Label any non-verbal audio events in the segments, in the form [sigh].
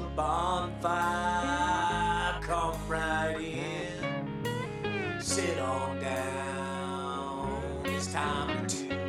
the bonfire. Come right in, sit on down. It's time to.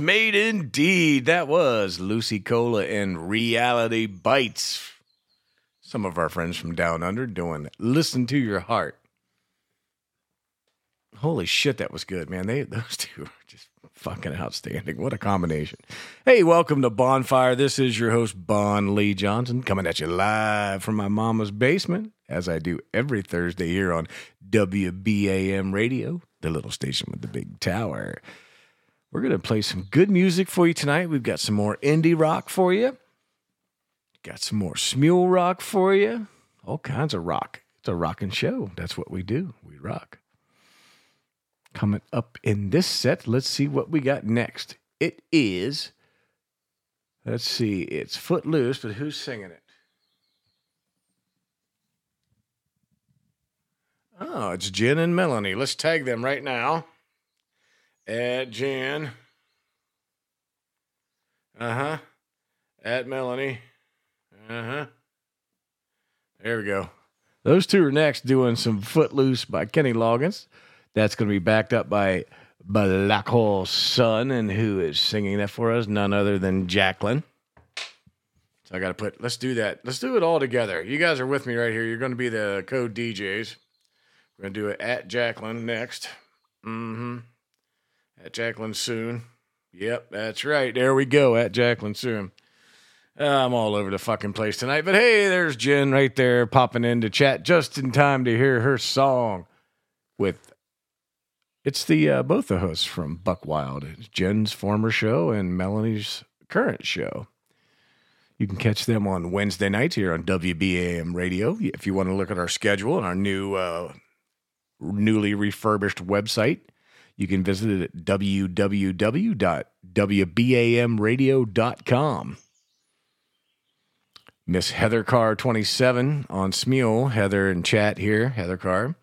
Made indeed. That was Lucy Cola and Reality Bites. Some of our friends from down under doing Listen to Your Heart. Holy shit, that was good, man. They those [laughs] two are just fucking outstanding. What a combination. Hey, welcome to Bonfire. This is your host, Bon Lee Johnson, coming at you live from my mama's basement, as I do every Thursday here on WBAM Radio, the little station with the big tower. We're going to play some good music for you tonight. We've got some more indie rock for you. Got some more smule rock for you. All kinds of rock. It's a rocking show. That's what we do. We rock. Coming up in this set, let's see what we got next. It is, let's see, it's Footloose, but who's singing it? Oh, it's Jen and Melanie. Let's tag them right now. At Jan. Uh huh. At Melanie. Uh huh. There we go. Those two are next doing some Footloose by Kenny Loggins. That's going to be backed up by Black Hole Sun. And who is singing that for us? None other than Jacqueline. So I got to put, let's do that. Let's do it all together. You guys are with me right here. You're going to be the code DJs. We're going to do it at Jacqueline next. Mm hmm. At Jacqueline soon. Yep, that's right. There we go. At Jacqueline soon. Uh, I'm all over the fucking place tonight. But hey, there's Jen right there popping in to chat just in time to hear her song with. It's the uh, both the hosts from Buck Wild. Jen's former show and Melanie's current show. You can catch them on Wednesday nights here on WBAM Radio. If you want to look at our schedule and our new, uh, newly refurbished website, you can visit it at www.wbamradio.com. Miss Heather Carr 27 on Smule, Heather in chat here, Heather Carr,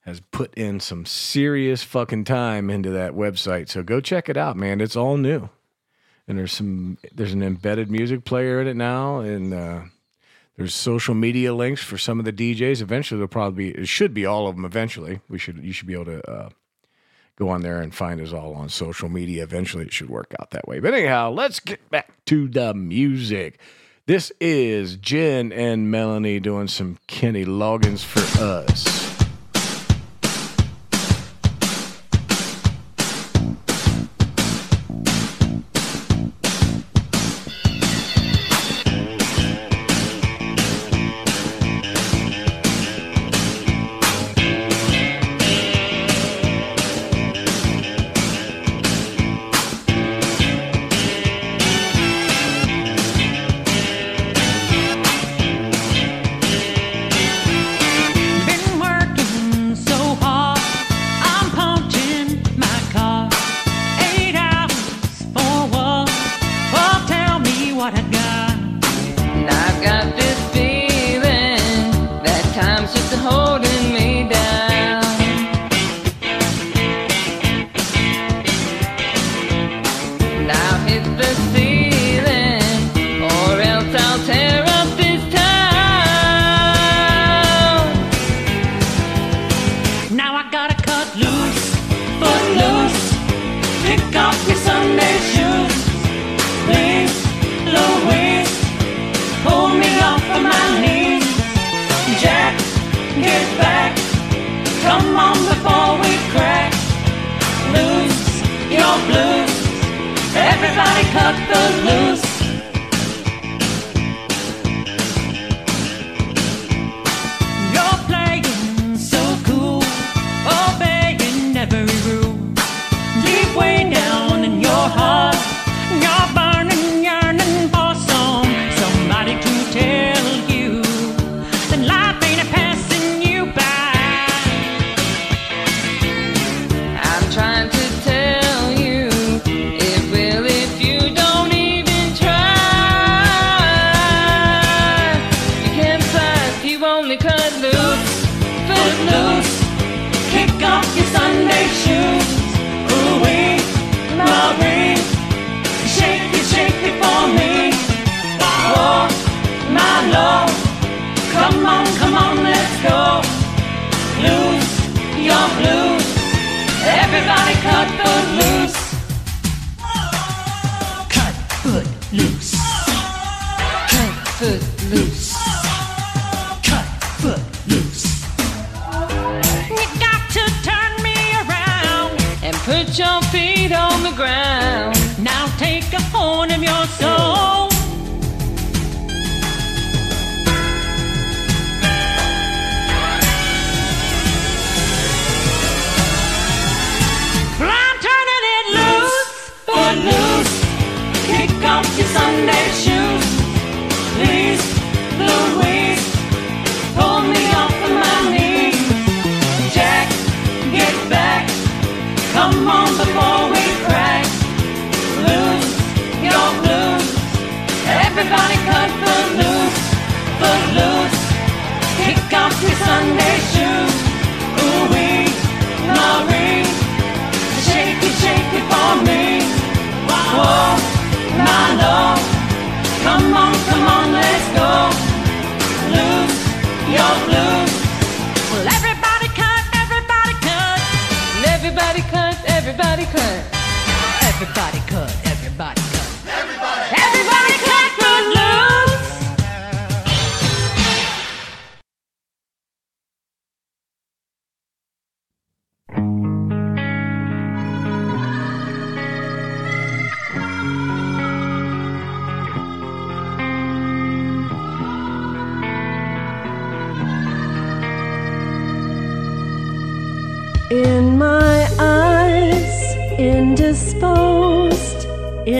has put in some serious fucking time into that website. So go check it out, man. It's all new. And there's some there's an embedded music player in it now, and uh, there's social media links for some of the DJs. Eventually, there'll probably be it should be all of them. Eventually, we should you should be able to uh, go on there and find us all on social media. Eventually, it should work out that way. But anyhow, let's get back to the music. This is Jen and Melanie doing some Kenny Loggins for us.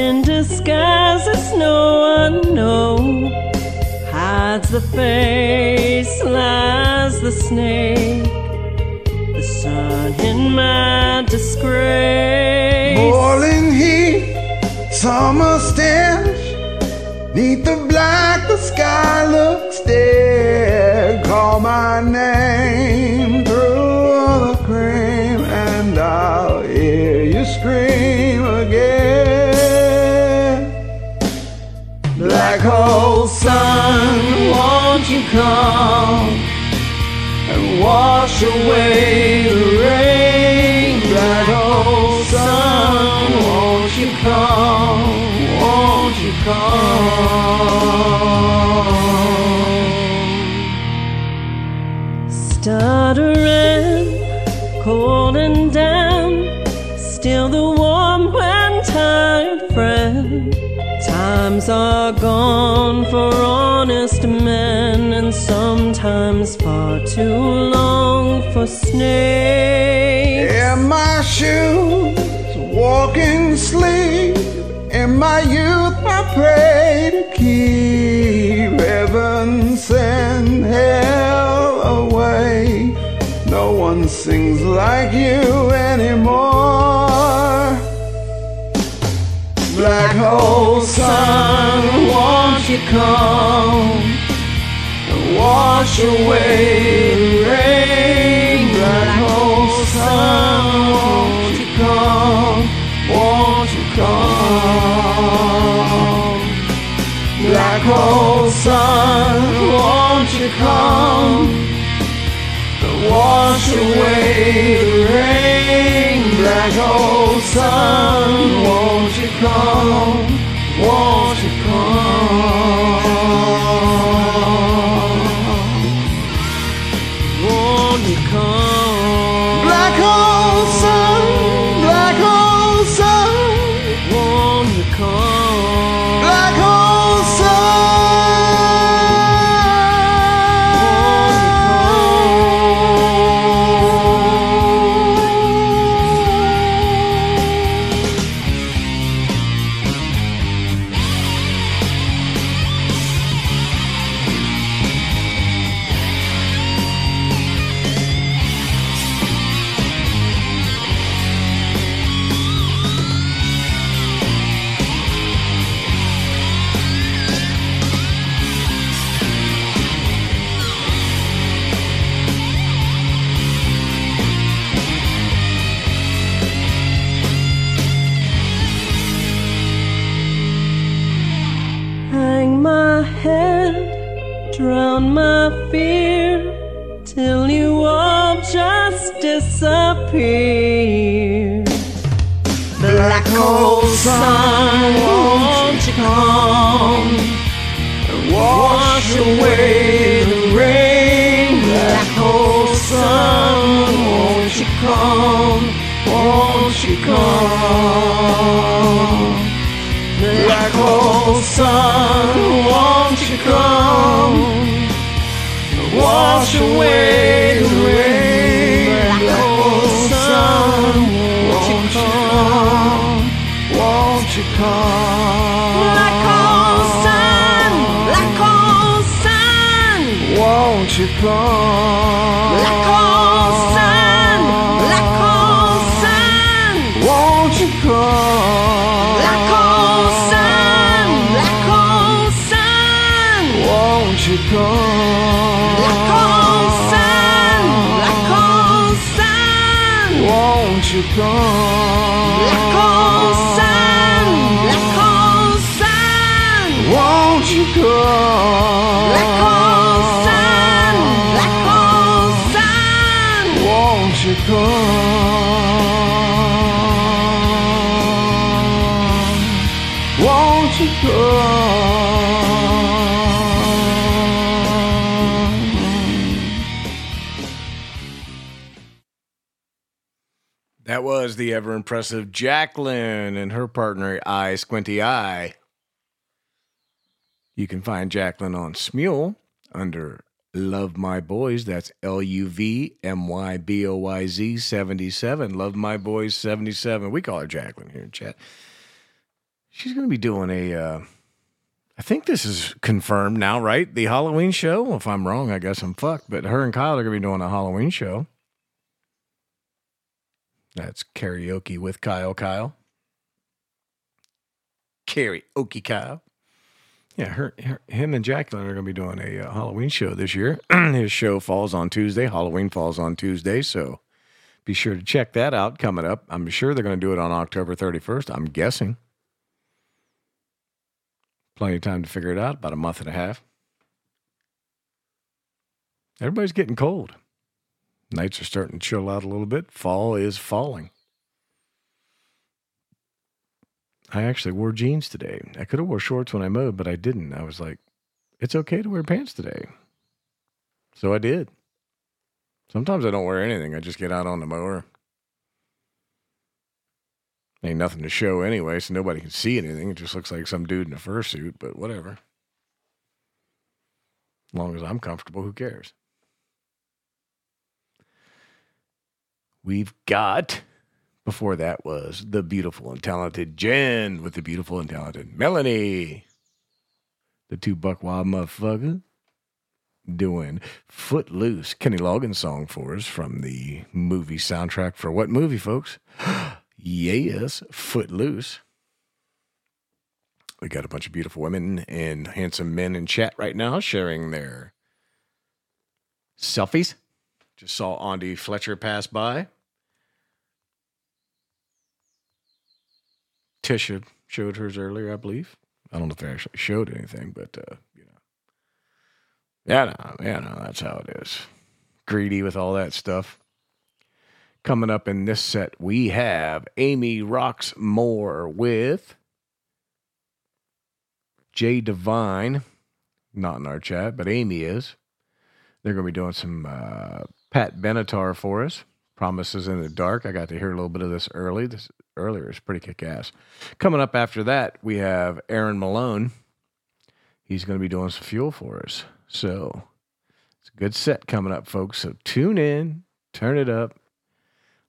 In disguise as no one knows. Hides the face, lies the snake, the sun in my disgrace. Boiling heat, summer stench. Neath the black, the sky looks dead. Call my name through the cream, and I'll hear you scream you come and wash away the rain? Black Are gone for honest men, and sometimes far too long for snakes. In my shoes, walking sleep. In my youth, I pray to keep heaven send hell away. No one sings like you Hole sun, won't you come and wash away the rain? Black hole sun, won't you come? Won't you come? Black hole sun, won't you come? and Wash away the rain, black hole sun. Won't you come? Won't Come? black hole sun, black hole sun, Won't you come? black hole sun, black hole sun, Won't you come? black hole sun, black hole sun, Won't you come? Ever impressive Jacqueline and her partner Eye Squinty Eye. You can find Jacqueline on Smule under Love My Boys. That's L U V M Y B O Y Z 77. Love My Boys 77. We call her Jacqueline here in chat. She's going to be doing a, uh, I think this is confirmed now, right? The Halloween show. If I'm wrong, I guess I'm fucked. But her and Kyle are going to be doing a Halloween show. That's karaoke with Kyle Kyle. Karaoke Kyle. Yeah, her, her him and Jacqueline are going to be doing a uh, Halloween show this year. [clears throat] His show falls on Tuesday. Halloween falls on Tuesday, so be sure to check that out coming up. I'm sure they're going to do it on October 31st. I'm guessing. Plenty of time to figure it out. About a month and a half. Everybody's getting cold. Nights are starting to chill out a little bit. Fall is falling. I actually wore jeans today. I could have wore shorts when I mowed, but I didn't. I was like, it's okay to wear pants today. So I did. Sometimes I don't wear anything. I just get out on the mower. Ain't nothing to show anyway, so nobody can see anything. It just looks like some dude in a fursuit, but whatever. As long as I'm comfortable, who cares? We've got, before that was the beautiful and talented Jen with the beautiful and talented Melanie. The two buck wild motherfucker doing Footloose, Kenny Loggins song for us from the movie soundtrack for what movie, folks? [gasps] yes, Footloose. We got a bunch of beautiful women and handsome men in chat right now sharing their selfies. Just saw Andy Fletcher pass by. Tisha showed hers earlier, I believe. I don't know if they actually showed anything, but uh, you know, yeah, no, yeah, no, that's how it is. Greedy with all that stuff. Coming up in this set, we have Amy Roxmore with Jay Divine. Not in our chat, but Amy is. They're going to be doing some uh, Pat Benatar for us. Promises in the Dark. I got to hear a little bit of this early. This earlier is pretty kick ass. Coming up after that, we have Aaron Malone. He's going to be doing some fuel for us. So it's a good set coming up, folks. So tune in, turn it up.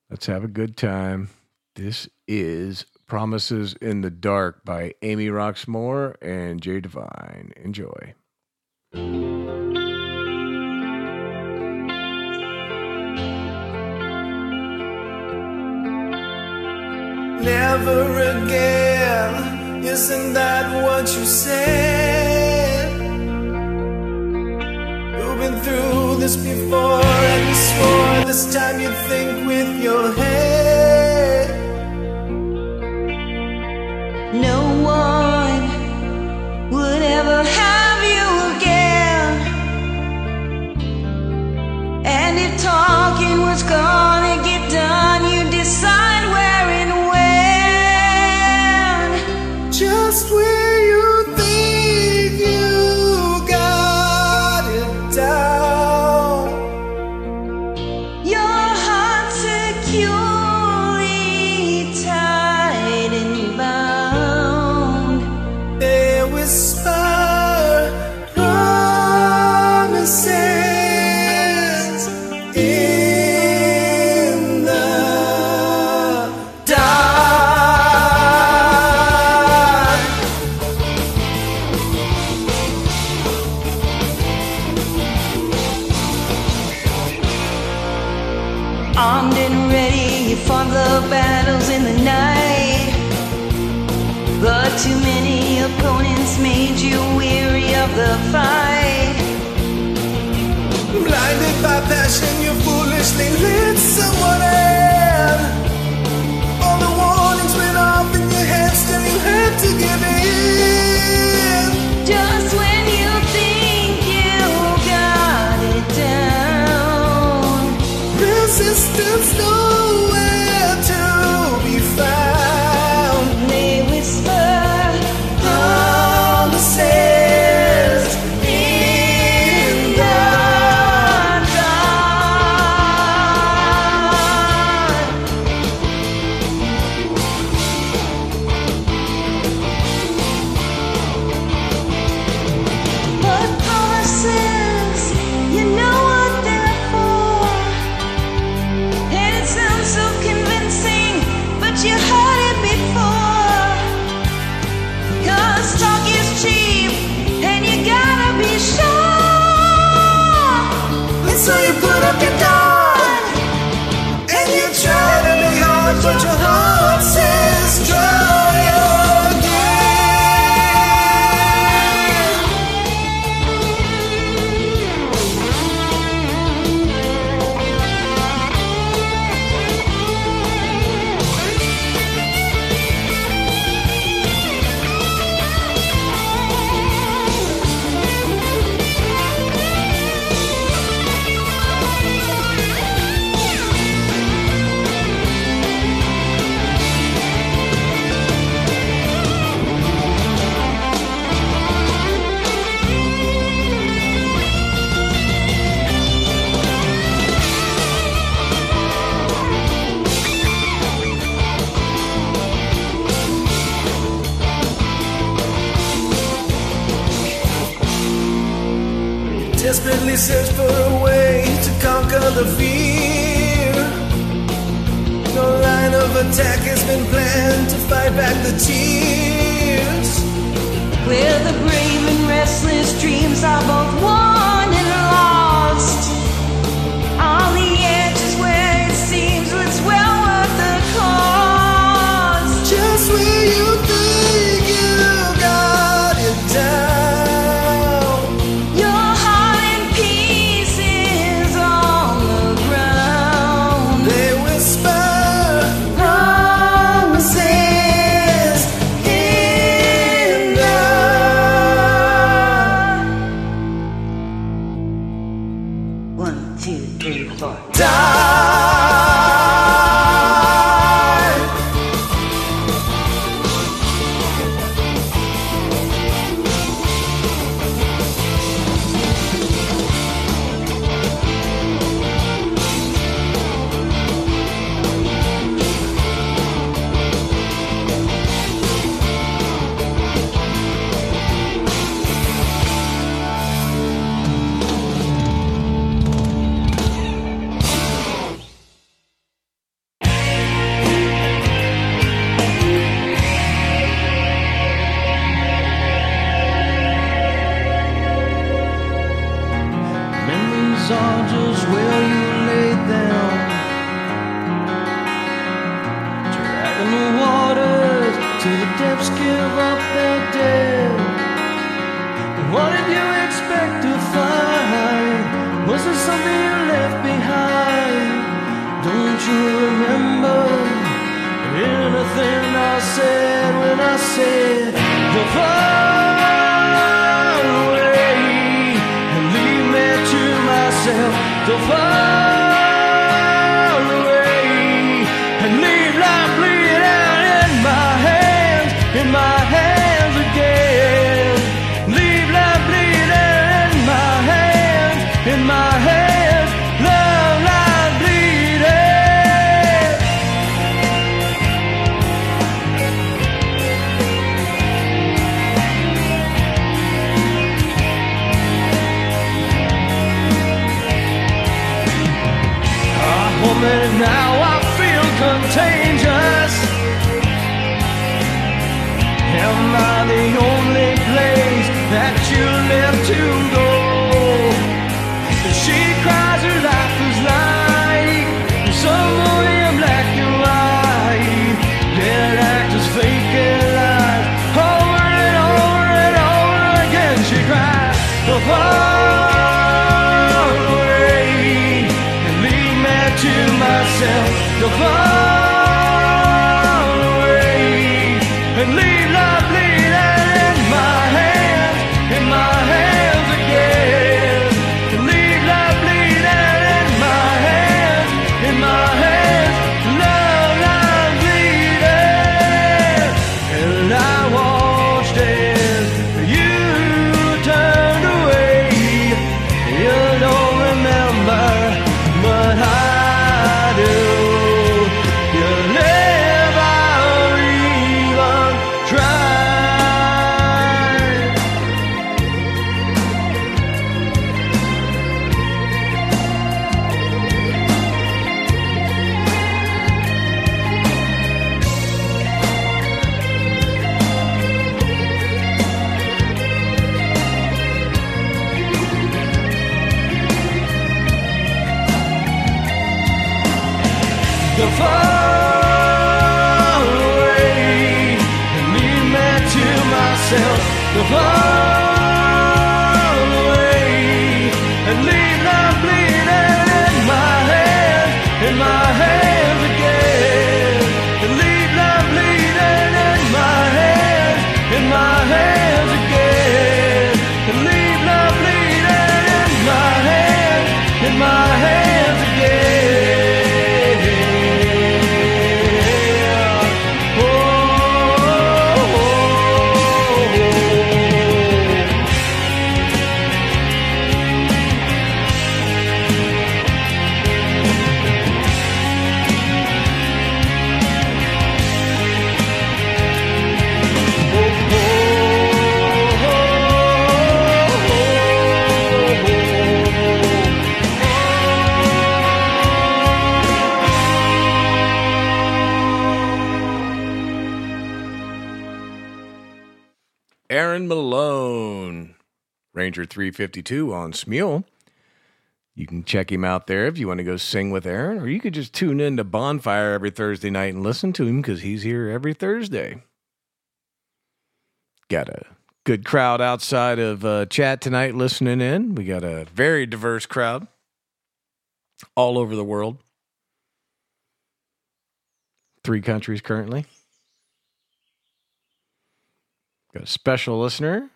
Let's have a good time. This is Promises in the Dark by Amy Roxmore and Jay Divine. Enjoy. Never again, isn't that what you said? You've been through this before and you swore this time you'd think with your head. No Ranger 352 on Smule. You can check him out there if you want to go sing with Aaron, or you could just tune in to Bonfire every Thursday night and listen to him because he's here every Thursday. Got a good crowd outside of uh, chat tonight listening in. We got a very diverse crowd all over the world. Three countries currently. Got a special listener,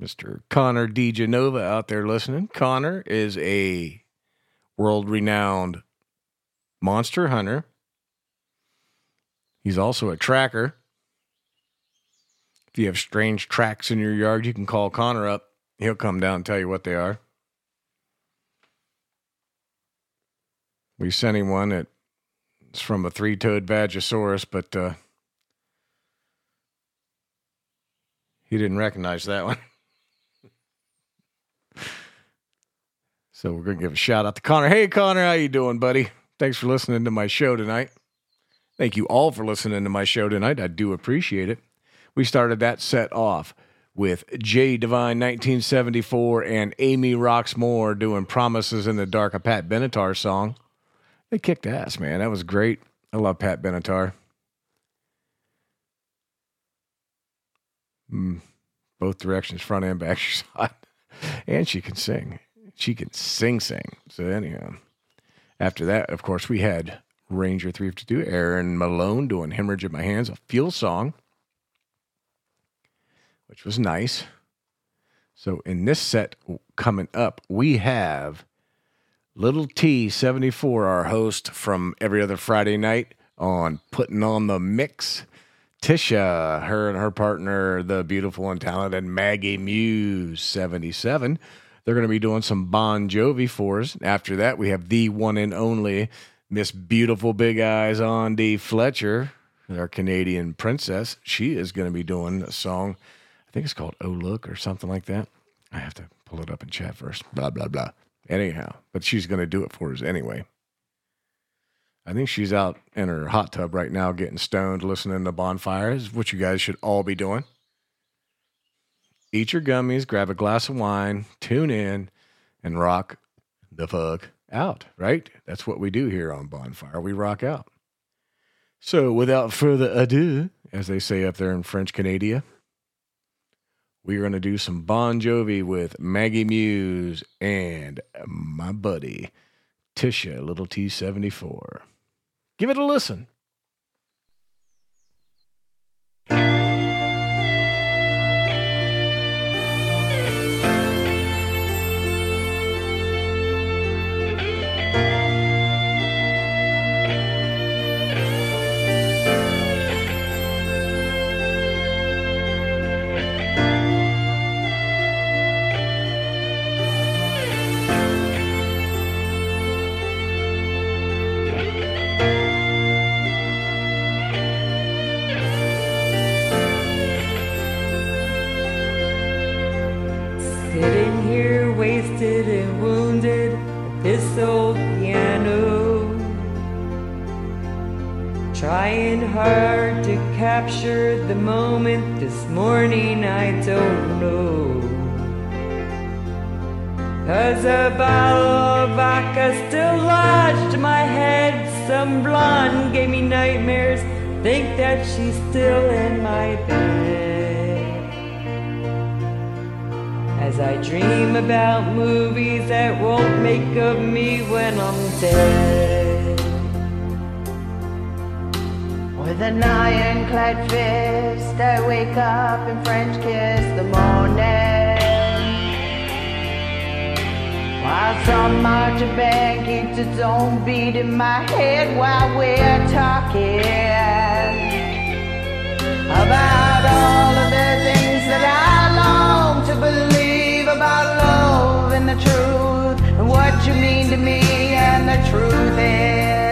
Mr. Connor D. Genova out there listening. Connor is a world renowned monster hunter. He's also a tracker. If you have strange tracks in your yard, you can call Connor up. He'll come down and tell you what they are. We sent him one. It- It's from a three toed Vagisaurus, but uh, he didn't recognize that one. [laughs] so we're to give a shout out to Connor. Hey, Connor, how you doing, buddy? Thanks for listening to my show tonight. Thank you all for listening to my show tonight. I do appreciate it. We started that set off with Jay Divine 1974 and Amy Roxmore doing Promises in the Dark, a Pat Benatar song. They kicked ass, man. That was great. I love Pat Benatar. Mm, both directions, front and back. She's [laughs] hot. And she can sing. She can sing, sing. So, anyhow, after that, of course, we had Ranger 352, Aaron Malone doing Hemorrhage in My Hands, a fuel song, which was nice. So, in this set coming up, we have Little T74, our host from every other Friday night on Putting on the Mix. Tisha, her and her partner, the beautiful and talented Maggie Muse, 77. They're going to be doing some Bon Jovi for us. After that, we have the one and only Miss Beautiful Big Eyes Andy Fletcher, our Canadian princess. She is going to be doing a song, I think it's called Oh Look or something like that. I have to pull it up in chat first. Blah, blah, blah. Anyhow, but she's going to do it for us anyway. I think she's out in her hot tub right now getting stoned, listening to bonfires, which you guys should all be doing. Eat your gummies, grab a glass of wine, tune in, and rock the fuck out, right? That's what we do here on Bonfire. We rock out. So, without further ado, as they say up there in French Canada, we're going to do some Bon Jovi with Maggie Muse and my buddy Tisha, Little T74. Give it a listen. Trying hard to capture the moment this morning, I don't know. Cause a bottle of vodka still lodged my head. Some blonde gave me nightmares. Think that she's still in my bed. As I dream about movies that won't make of me when I'm dead. With an ironclad fist, I wake up and French kiss the morning. While some marching band keeps its own beat in my head while we're talking about all of the things that I long to believe about love and the truth and what you mean to me and the truth is.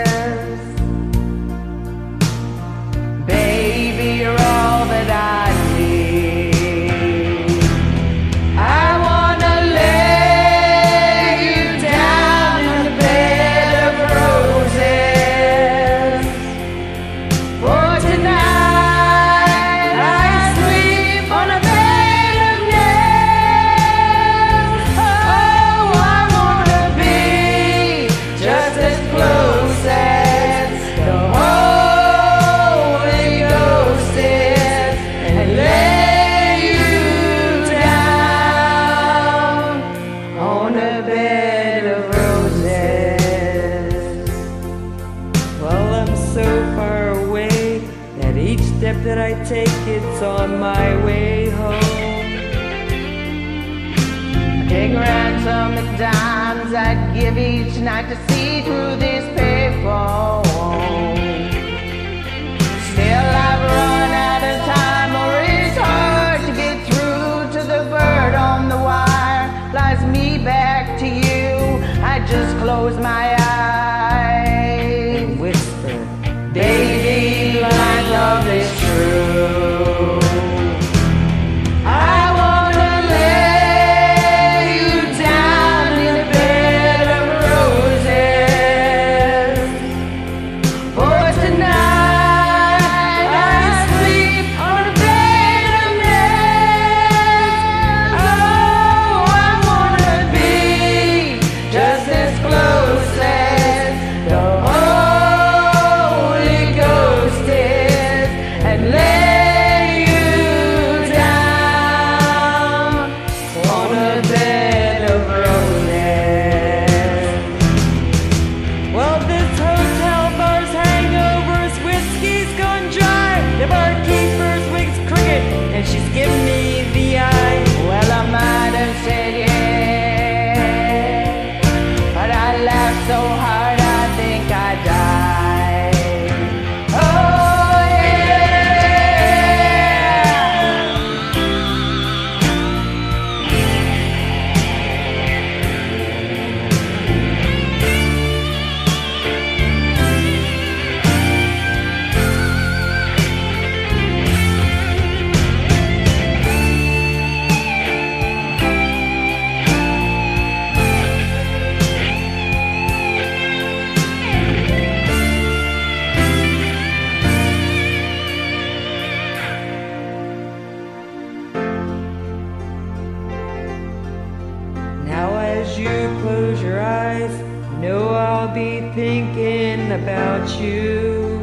thinking about you.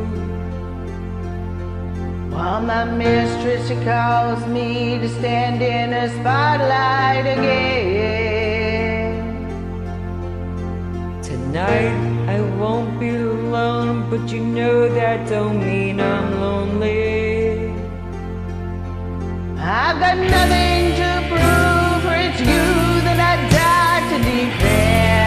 While my mistress calls me to stand in the spotlight again. Tonight I won't be alone, but you know that don't mean I'm lonely. I've got nothing to prove, for it's you that I died to defend.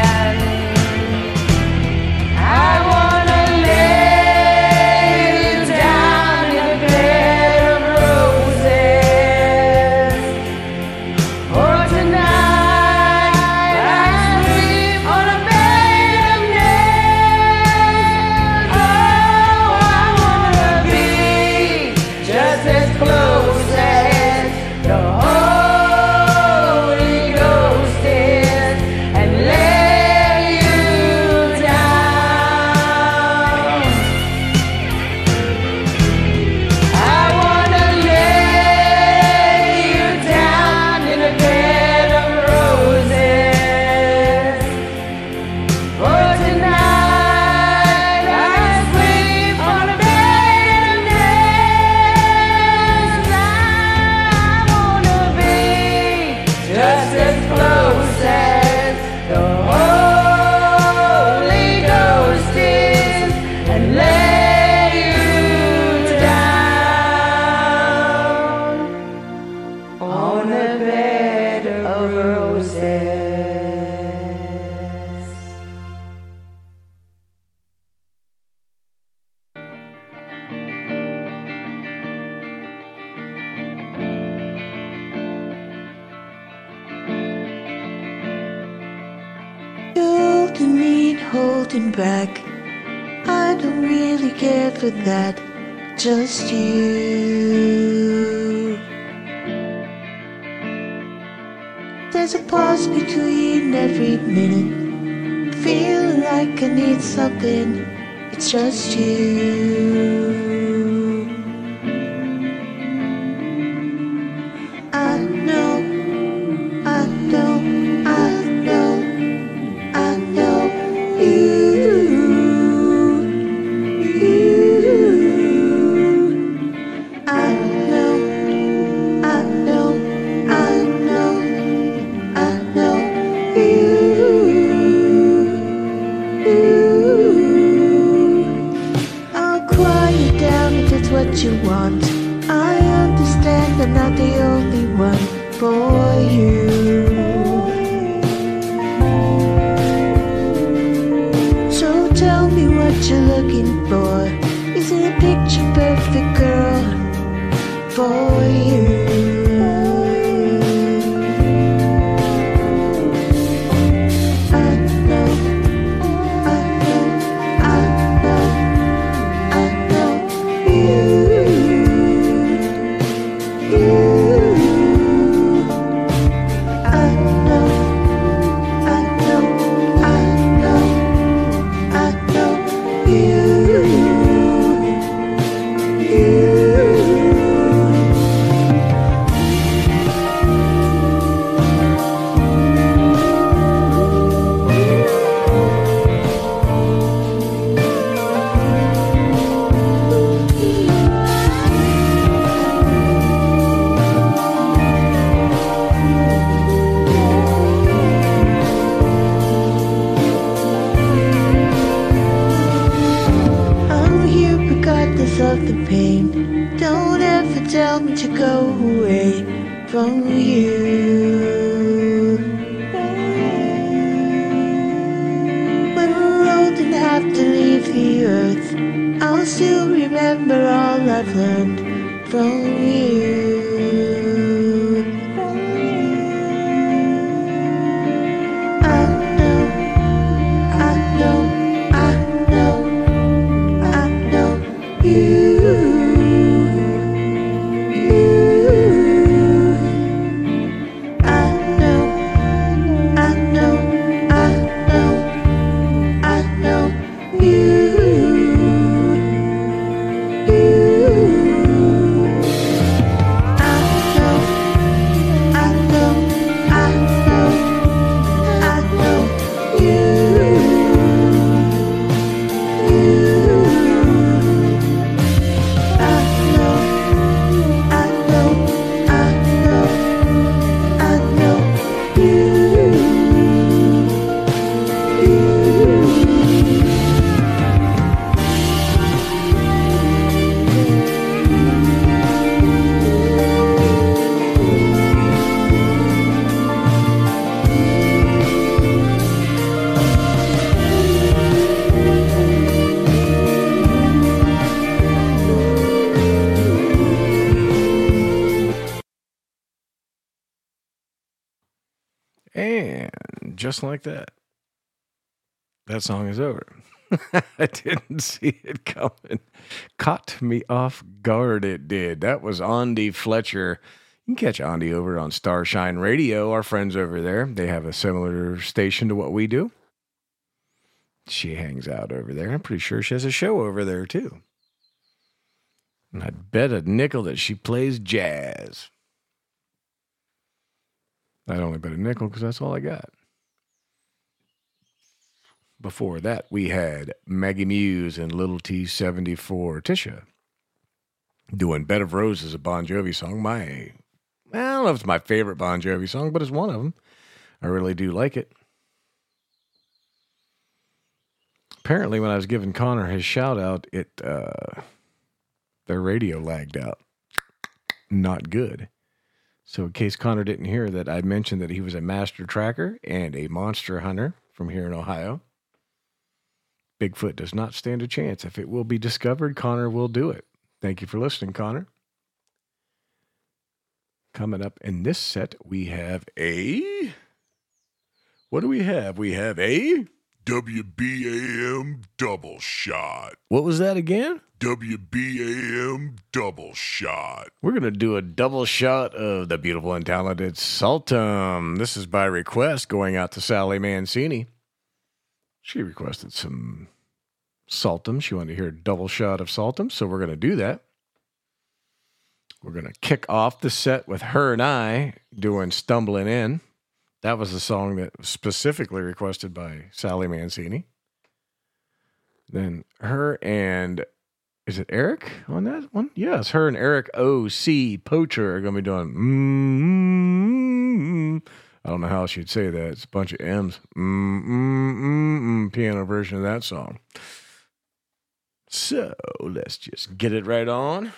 that, just you. There's a pause between every minute. Feel like I need something, it's just you. of the pain. Don't ever tell me to go away from you. When we're old and have to leave the earth, I'll still remember all I've learned from you. Just like that. That song is over. [laughs] I didn't see it coming. Caught me off guard, it did. That was Andy Fletcher. You can catch Andy over on Starshine Radio, our friends over there. They have a similar station to what we do. She hangs out over there. I'm pretty sure she has a show over there too. And I'd bet a nickel that she plays jazz. I'd only bet a nickel because that's all I got. Before that, we had Maggie Muse and Little T74 Tisha doing Bed of Roses, a Bon Jovi song. My, I don't know if it's my favorite Bon Jovi song, but it's one of them. I really do like it. Apparently, when I was giving Connor his shout out, it uh, their radio lagged out. Not good. So, in case Connor didn't hear that, I mentioned that he was a master tracker and a monster hunter from here in Ohio. Bigfoot does not stand a chance. If it will be discovered, Connor will do it. Thank you for listening, Connor. Coming up in this set, we have a. What do we have? We have a. WBAM double shot. What was that again? WBAM double shot. We're going to do a double shot of the beautiful and talented Saltum. This is by request going out to Sally Mancini. She requested some Saltum. She wanted to hear a double shot of Saltum, so we're going to do that. We're going to kick off the set with her and I doing Stumbling In. That was a song that was specifically requested by Sally Mancini. Then her and is it Eric on that one? Yes, her and Eric O.C. Poacher are going to be doing. mm I don't know how she'd say that. It's a bunch of M's. mm mm mm mm Piano version of that song. So let's just get it right on.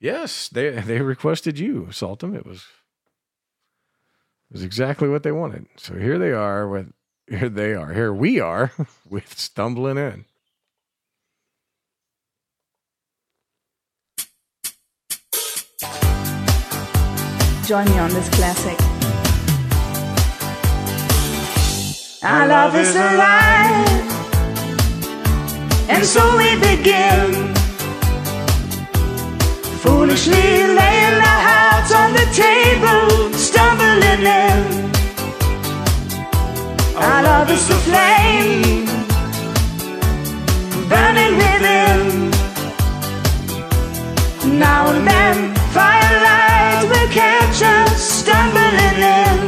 Yes, they they requested you, Saltum. It was it was exactly what they wanted. So here they are with here they are. Here we are [laughs] with stumbling in. Join me on this classic. Our love is alive, and so we begin. Foolishly laying our hearts on the table, stumbling in. Our love is a flame, burning within. Now and then, firelight will catch us stumbling in.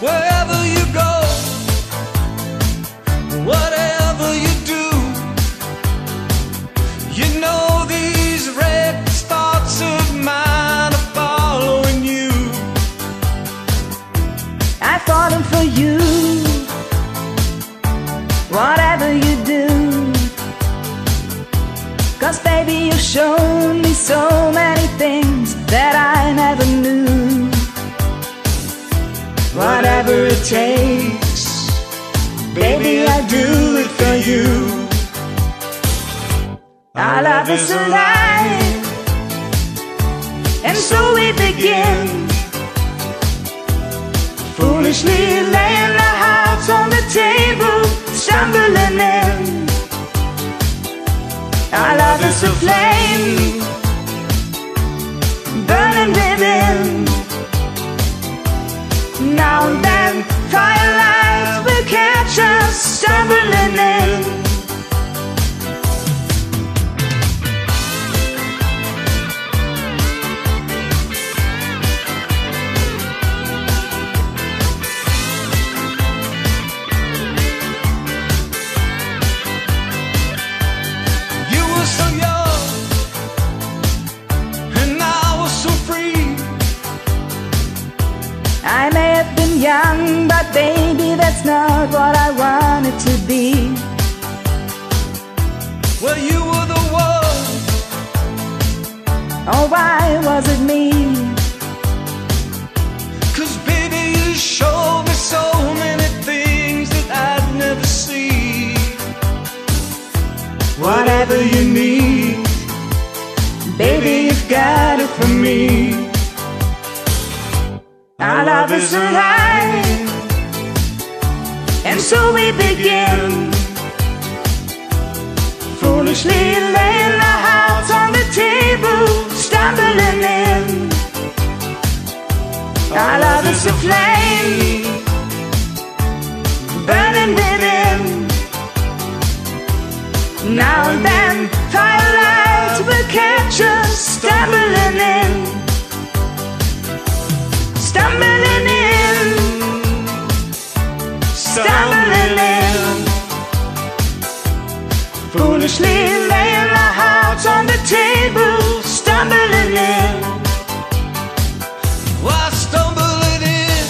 Wherever Cause baby, you've shown me so many things that I never knew. Whatever it takes, baby, I'll do it for you. Our love is alive, and so we begin. Foolishly laying our hearts on the table, stumbling in. Our love is a flame, burning within. Now and then, firelight will catch us stumbling in. Young, but baby, that's not what I wanted to be. Well, you were the one. Oh, why was it me? Cause baby, you showed me so many things that I'd never see. Whatever you need, baby, you've got it from me. Our love is alive. And so we begin. Foolishly laying our hearts on the table, stumbling in. Our love is a flame, burning within. Now and then, firelight will catch us stumbling in. Stumbling in. Stumbling in. Foolishly laying our hearts on the table, stumbling in. Why stumbling in?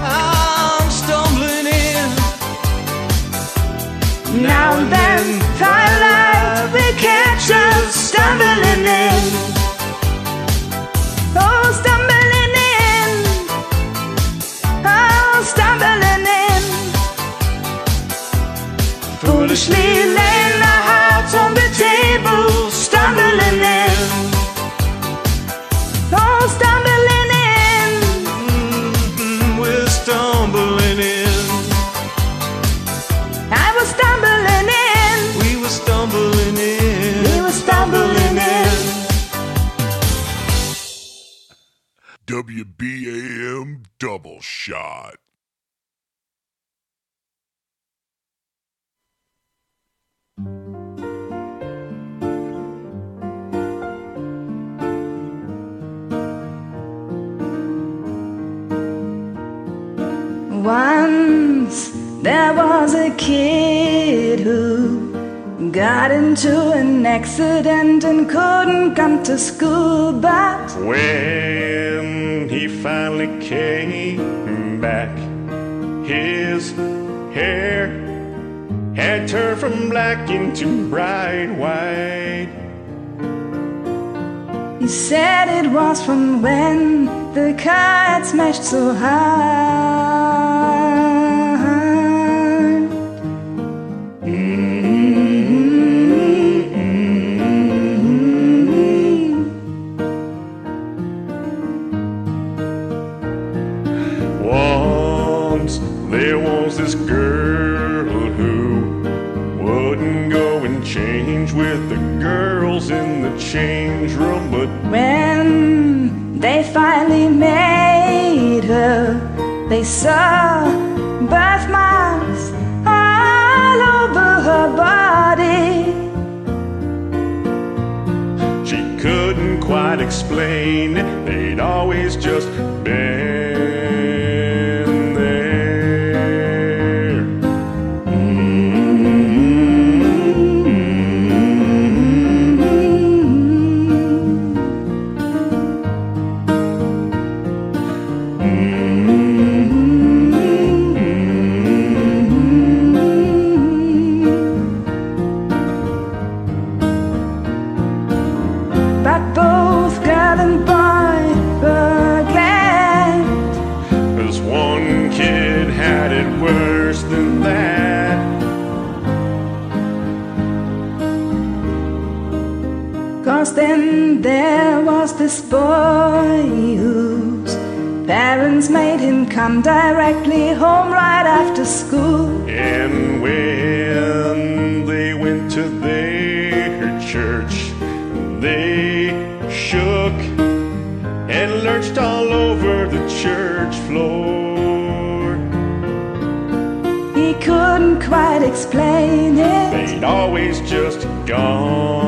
I'm stumbling in. Now and then, firelight will catch us stumbling in. Foolishly laying our hearts on the table, stumbling in. Oh, stumbling in. Mm, We're stumbling in. I was stumbling in. We were stumbling in. We were stumbling in. WBAM double shot. A kid who got into an accident and couldn't come to school, but When he finally came back, his hair had turned from black into bright white. he said it was from when the car had smashed so hard. Explain. They'd always just come directly home right after school. And when they went to their church, they shook and lurched all over the church floor. He couldn't quite explain it. They'd always just gone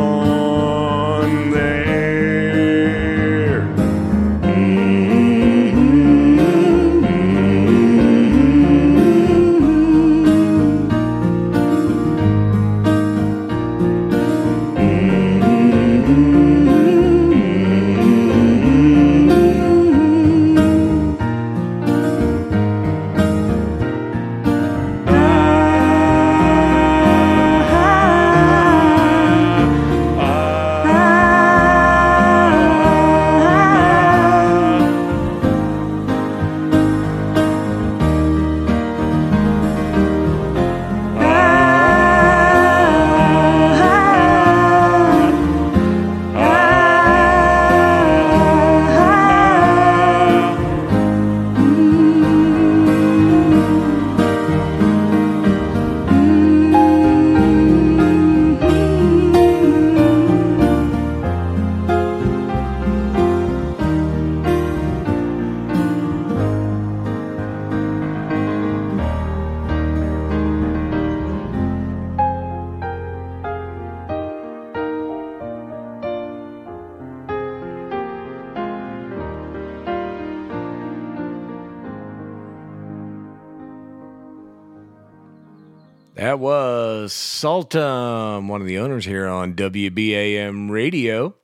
That was Saltum, one of the owners here on WBAM Radio.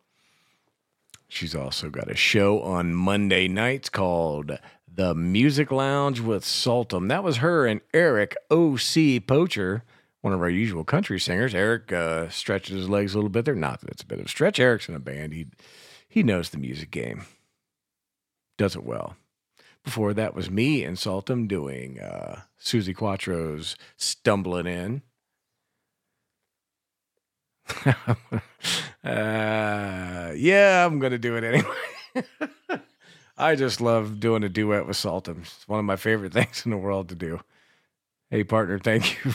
She's also got a show on Monday nights called The Music Lounge with Saltum. That was her and Eric O.C. Poacher, one of our usual country singers. Eric uh, stretches his legs a little bit there. Not that it's a bit of a stretch. Eric's in a band. He, he knows the music game, does it well. Before that was me and Saltum doing uh, Suzi Quatro's Stumbling In. [laughs] uh, yeah, I'm going to do it anyway. [laughs] I just love doing a duet with Saltum. It's one of my favorite [laughs] things in the world to do. Hey, partner, thank you.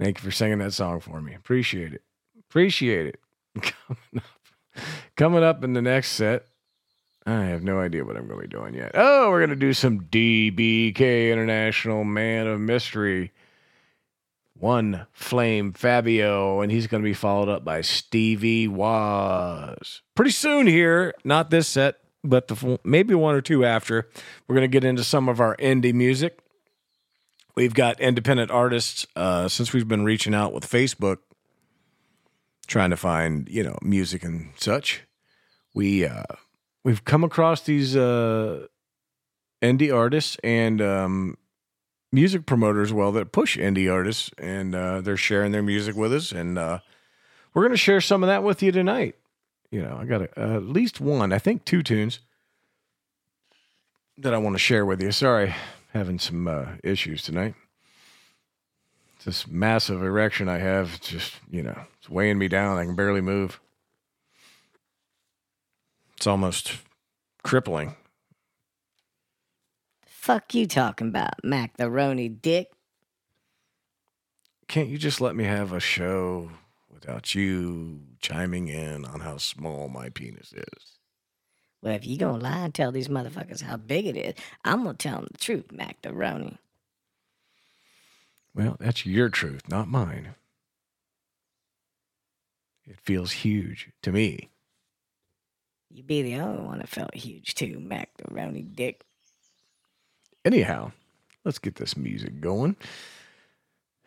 thank you for singing that song for me. Appreciate it. Appreciate it. Coming up, coming up in the next set, I have no idea what I'm going to be doing yet. Oh, we're going to do some DBK International Man of Mystery. One Flame Fabio, and he's going to be followed up by Stevie Waz. Pretty soon here, not this set, but the maybe one or two after. We're going to get into some of our indie music. We've got independent artists uh, since we've been reaching out with Facebook, trying to find you know music and such. We uh, we've come across these uh, indie artists and um, music promoters, well, that push indie artists, and uh, they're sharing their music with us, and uh, we're going to share some of that with you tonight. You know, I got a, uh, at least one, I think two tunes that I want to share with you. Sorry, having some uh, issues tonight. This massive erection I have, it's just you know, it's weighing me down. I can barely move. It's almost crippling. The fuck you talking about, macaroni dick? Can't you just let me have a show without you chiming in on how small my penis is? Well, if you gonna lie and tell these motherfuckers how big it is, I'm gonna tell them the truth, macaroni. Well, that's your truth, not mine. It feels huge to me. You be the only one that felt huge too, macaroni dick. Anyhow, let's get this music going.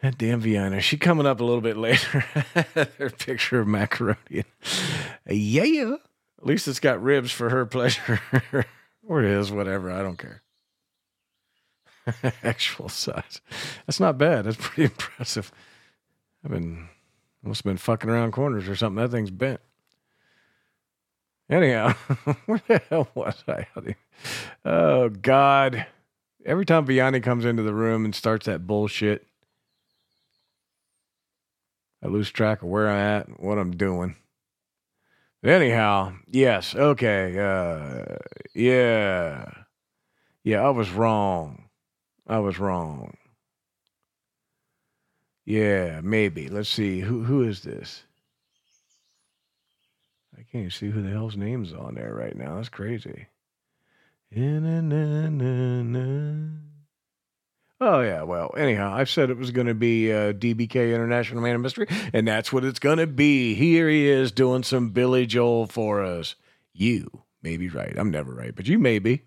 That damn Vayina. She coming up a little bit [laughs] later. her picture of macaroni. yeah. At least it's got ribs for her pleasure. or his, whatever. I don't care. [laughs] Actual size. That's not bad. That's pretty [laughs] impressive. I've been must have been fucking around corners or something. That thing's bent. Anyhow, [laughs] where the hell was I? Oh God. Every time Vayina comes into the room and starts that bullshit, I lose track of where I'm at and what I'm doing. But anyhow, yes, okay, uh, yeah, yeah, I was wrong. I was wrong. Yeah, maybe. Let's see. Who who is this? I can't even see who the hell's name's on there right now. That's crazy. Oh yeah, well, anyhow, I've said it was going to be uh, DBK International Man of Mystery, and that's what it's going to be. Here he is doing some Billy Joel for us. You may be right. I'm never right, but you may be.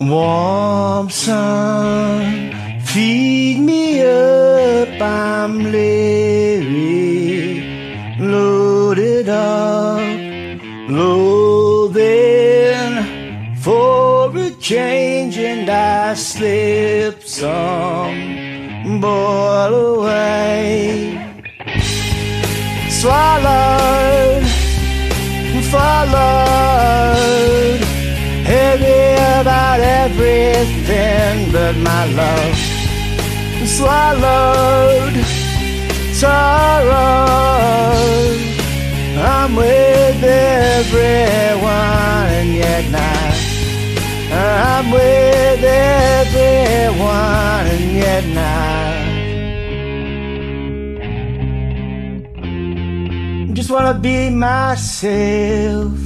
Warm sun, feed me up, I'm Larry, loaded up, loathing for a change, and I slip some boil away, swallowed, followed, about everything but my love, swallowed, sorrow. I'm with everyone, and yet not. I'm with everyone, and yet not. Just wanna be myself.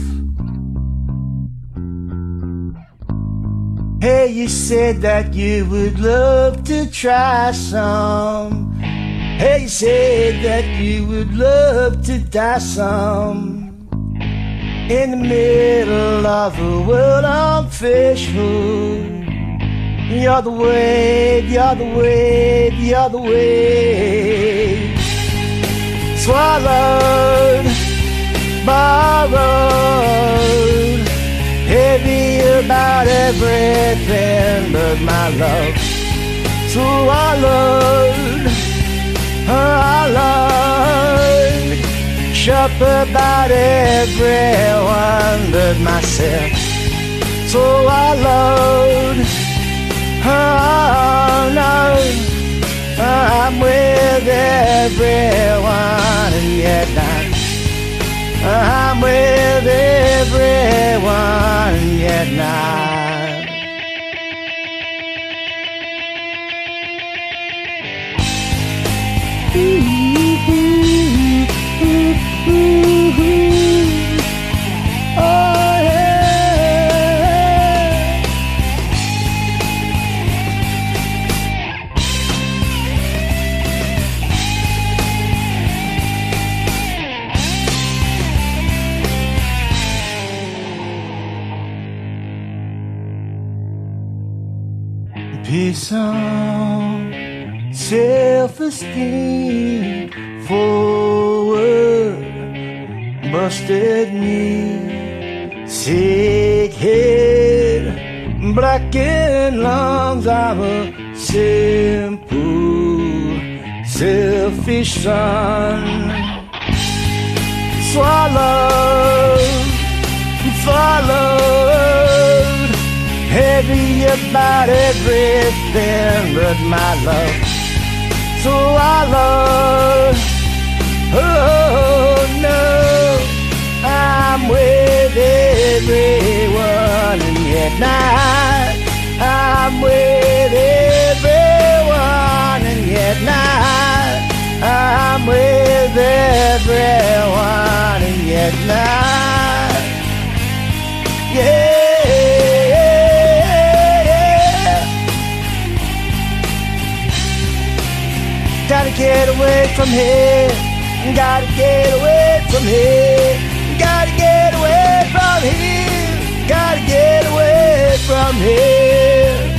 Hey, you said that you would love to try some. Hey, you said that you would love to die some. In the middle of a world on fish food. You're the wave, you're the wave, you're the wave. Swallowed, borrowed, heavy about everything but my love. Swallowed, swallowed, shut about everyone but myself. Swallowed, oh no. I'm with everyone not. I'm with everyone yet not. Peace on self-esteem forward busted knee sick head blackened lungs I'm a simple selfish son. Swallowed followed heavy about everything but my love. So I love oh no. I'm with everyone and yet not I'm with everyone and yet not I'm with everyone and yet not yeah get away from here. Gotta get away from here. Gotta get away from here. Gotta get away from here.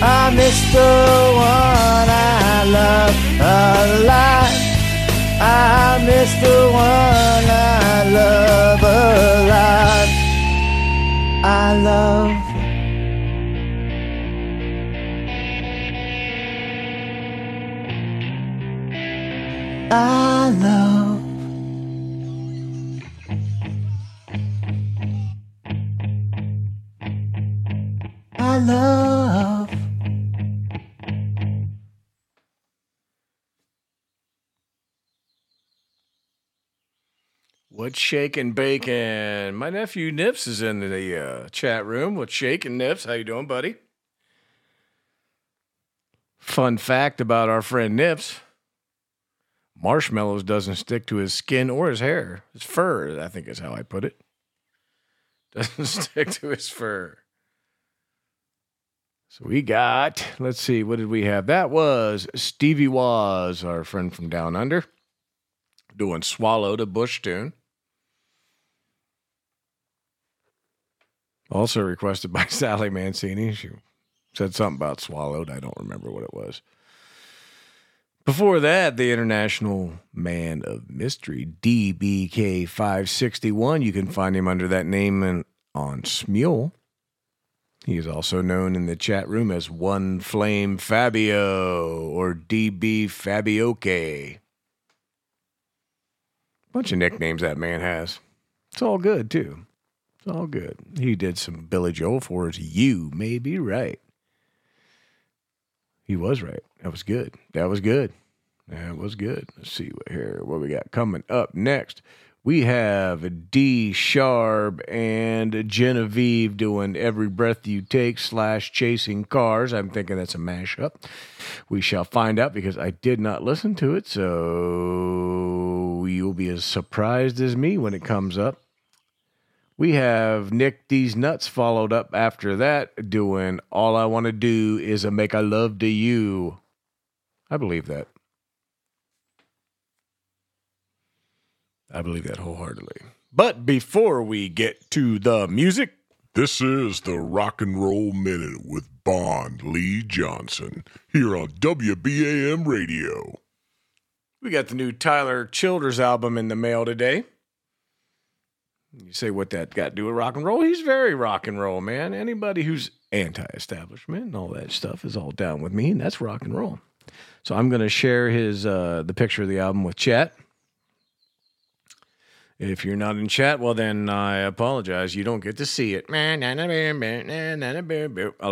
I miss the one I love a lot. I miss the one I love a lot. I love. I love. I love. What's shaking bacon? My nephew Nips is in the uh, chat room. What's shaking Nips? How you doing, buddy? Fun fact about our friend Nips: marshmallows doesn't stick to his skin or his hair. His fur, I think, is how I put it. [laughs] Doesn't stick to his fur. So we got. Let's see. What did we have? That was Stevie Waz, our friend from down under, doing "Swallowed" a Bush tune. Also requested by [laughs] Sally Mancini. She said something about swallowed. I don't remember what it was. Before that, the International Man of Mystery, DBK561. You can find him under that name in, on Smule. He is also known in the chat room as One Flame Fabio or DB Fabioke. Bunch of nicknames that man has. It's all good, too. It's all good. He did some Billy Joel for us. You may be right. He was right. That was good. That was good. That was good. Let's see what here what we got coming up next. We have D Sharp and Genevieve doing Every Breath You Take slash Chasing Cars. I'm thinking that's a mashup. We shall find out because I did not listen to it, so you'll be as surprised as me when it comes up. We have Nick D's Nuts followed up after that, doing All I Want to Do Is a Make I Love to You. I believe that. I believe that wholeheartedly. But before we get to the music, This is the Rock and Roll Minute with Bon Lee Johnson here on WBAM Radio. we got the new Tyler Childers album in the mail today. You say what that got to do with rock and roll? He's very rock and roll, man. Anybody who's anti-establishment and all that stuff is all down with me, and that's rock and roll. So I'm going to share his uh, the picture of the album with chat. If you're not in chat, well then I apologize. You don't get to see it. All I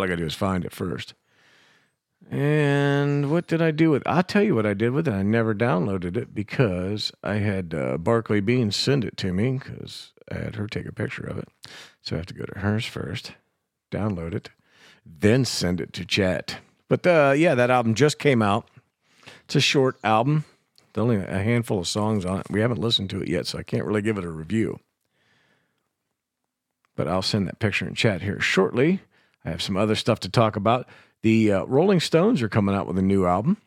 gotta do is find it first. And what did I do with? I'll tell you what I did with it. I never downloaded it because I had uh, Barclay Bean send it to me because I had her take a picture of it. So I have to go to hers first, download it, then send it to chat. But uh, yeah, that album just came out. It's a short album. Only a handful of songs on it. We haven't listened to it yet, so I can't really give it a review. But I'll send that picture in chat here shortly. I have some other stuff to talk about. The uh, Rolling Stones are coming out with a new album,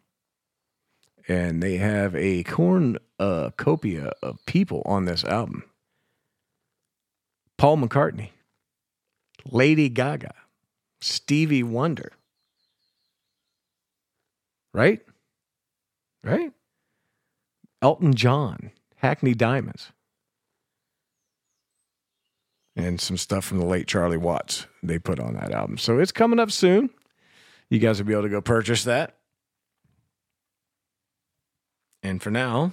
and they have a cornucopia of people on this album. Paul McCartney, Lady Gaga, Stevie Wonder. Right? Right? Elton John, Hackney Diamonds. And some stuff from the late Charlie Watts they put on that album. So it's coming up soon. You guys will be able to go purchase that. And for now,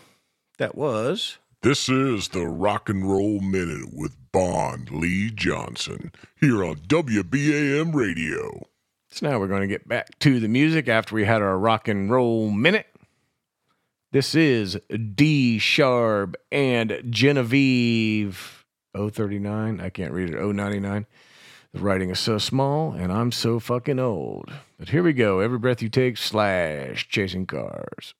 that was This is the Rock and Roll Minute with Bon Lee Johnson here on WBAM Radio. So now we're going to get back to the music after we had our rock and roll minute. This is D Sharp and Genevieve 039. I can't read it. 099. The writing is so small and I'm so fucking old. But here we go. Every breath you take slash chasing cars.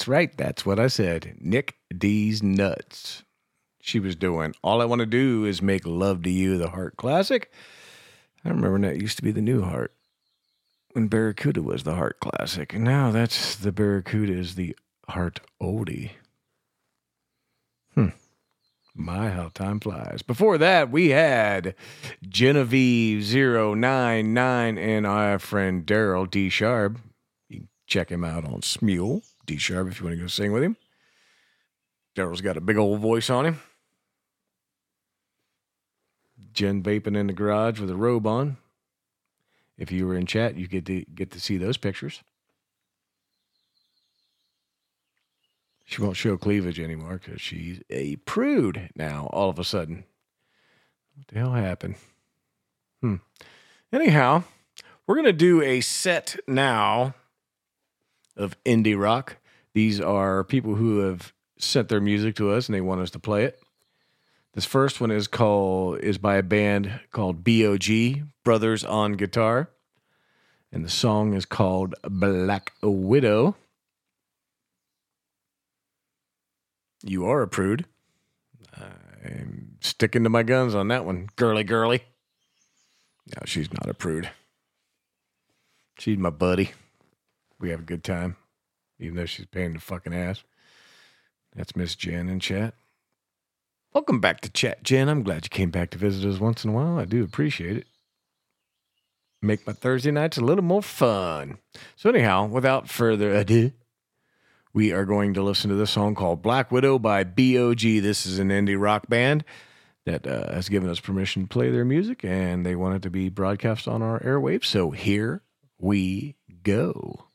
That's right. That's what I said. Nick D's Nuts. She was doing All I Want to Do is Make Love to You, the Heart Classic. I remember that used to be the new Heart. When Barracuda was the Heart Classic. And now that's the Barracuda is the Heart Oldie. Hmm. My, how time flies. Before that, we had Genevieve 099 and our friend Daryl D. Sharp. You can check him out on Smule, D. Sharp, if you want to go sing with him. Daryl's got a big old voice on him. Jen vaping in the garage with a robe on. If you were in chat, you get to get to see those pictures. She won't show cleavage anymore because she's a prude now, all of a sudden. What the hell happened? Hmm. Anyhow, we're going to do a set now of indie rock. These are people who have sent their music to us and they want us to play it. This first one is called is by a band called BOG, Brothers on Guitar. And the song is called Black Widow. You are a prude. I'm sticking to my guns on that one. Girly, girly. No, she's not a prude. She's my buddy. We have a good time, even though she's paying the fucking ass. That's Miss Jen in chat. Welcome back to chat, Jen. I'm glad you came back to visit us once in a while. I do appreciate it. Make my Thursday nights a little more fun. So, anyhow, without further ado, we are going to listen to this song called Black Widow by BOG. This is an indie rock band that uh, has given us permission to play their music, and they want it to be broadcast on our airwaves. So, here we go.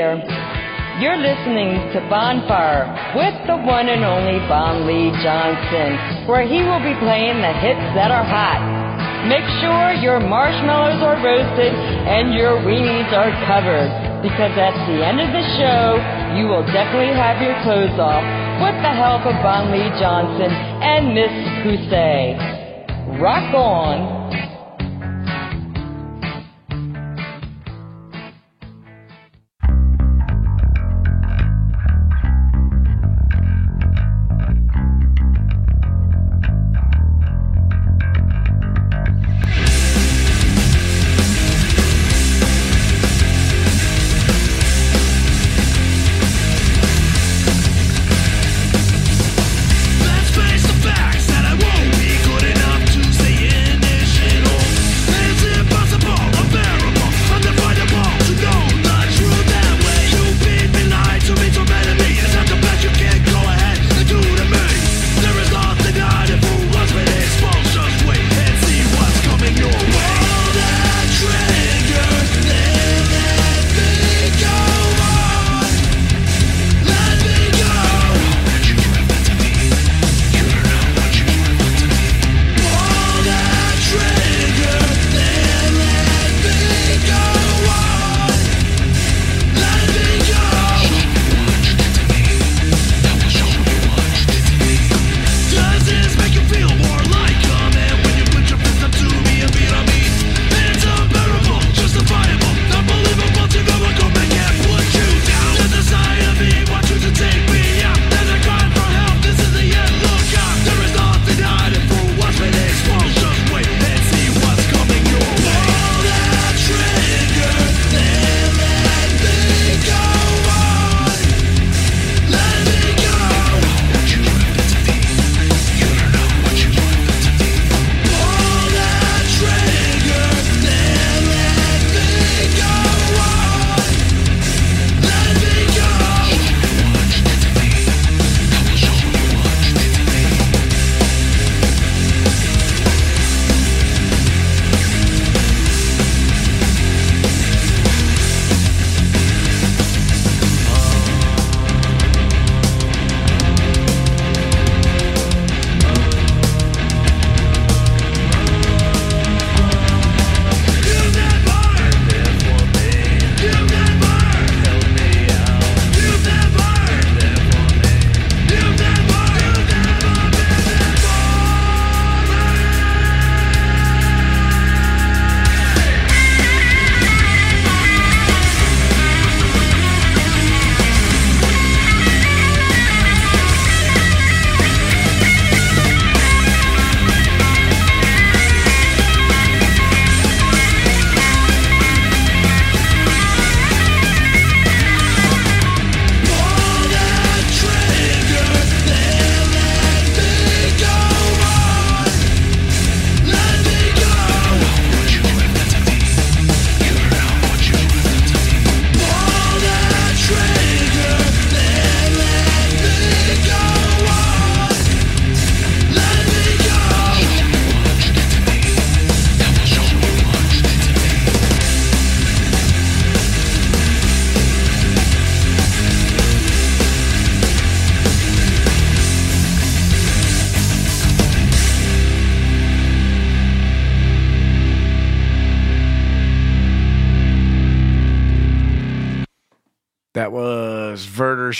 You're listening to Bonfire with the one and only Bon Lee Johnson, where he will be playing the hits that are hot. Make sure your marshmallows are roasted and your weenies are covered, because at the end of the show, you will definitely have your clothes off with the help of Bon Lee Johnson and Miss Poussey. Rock on.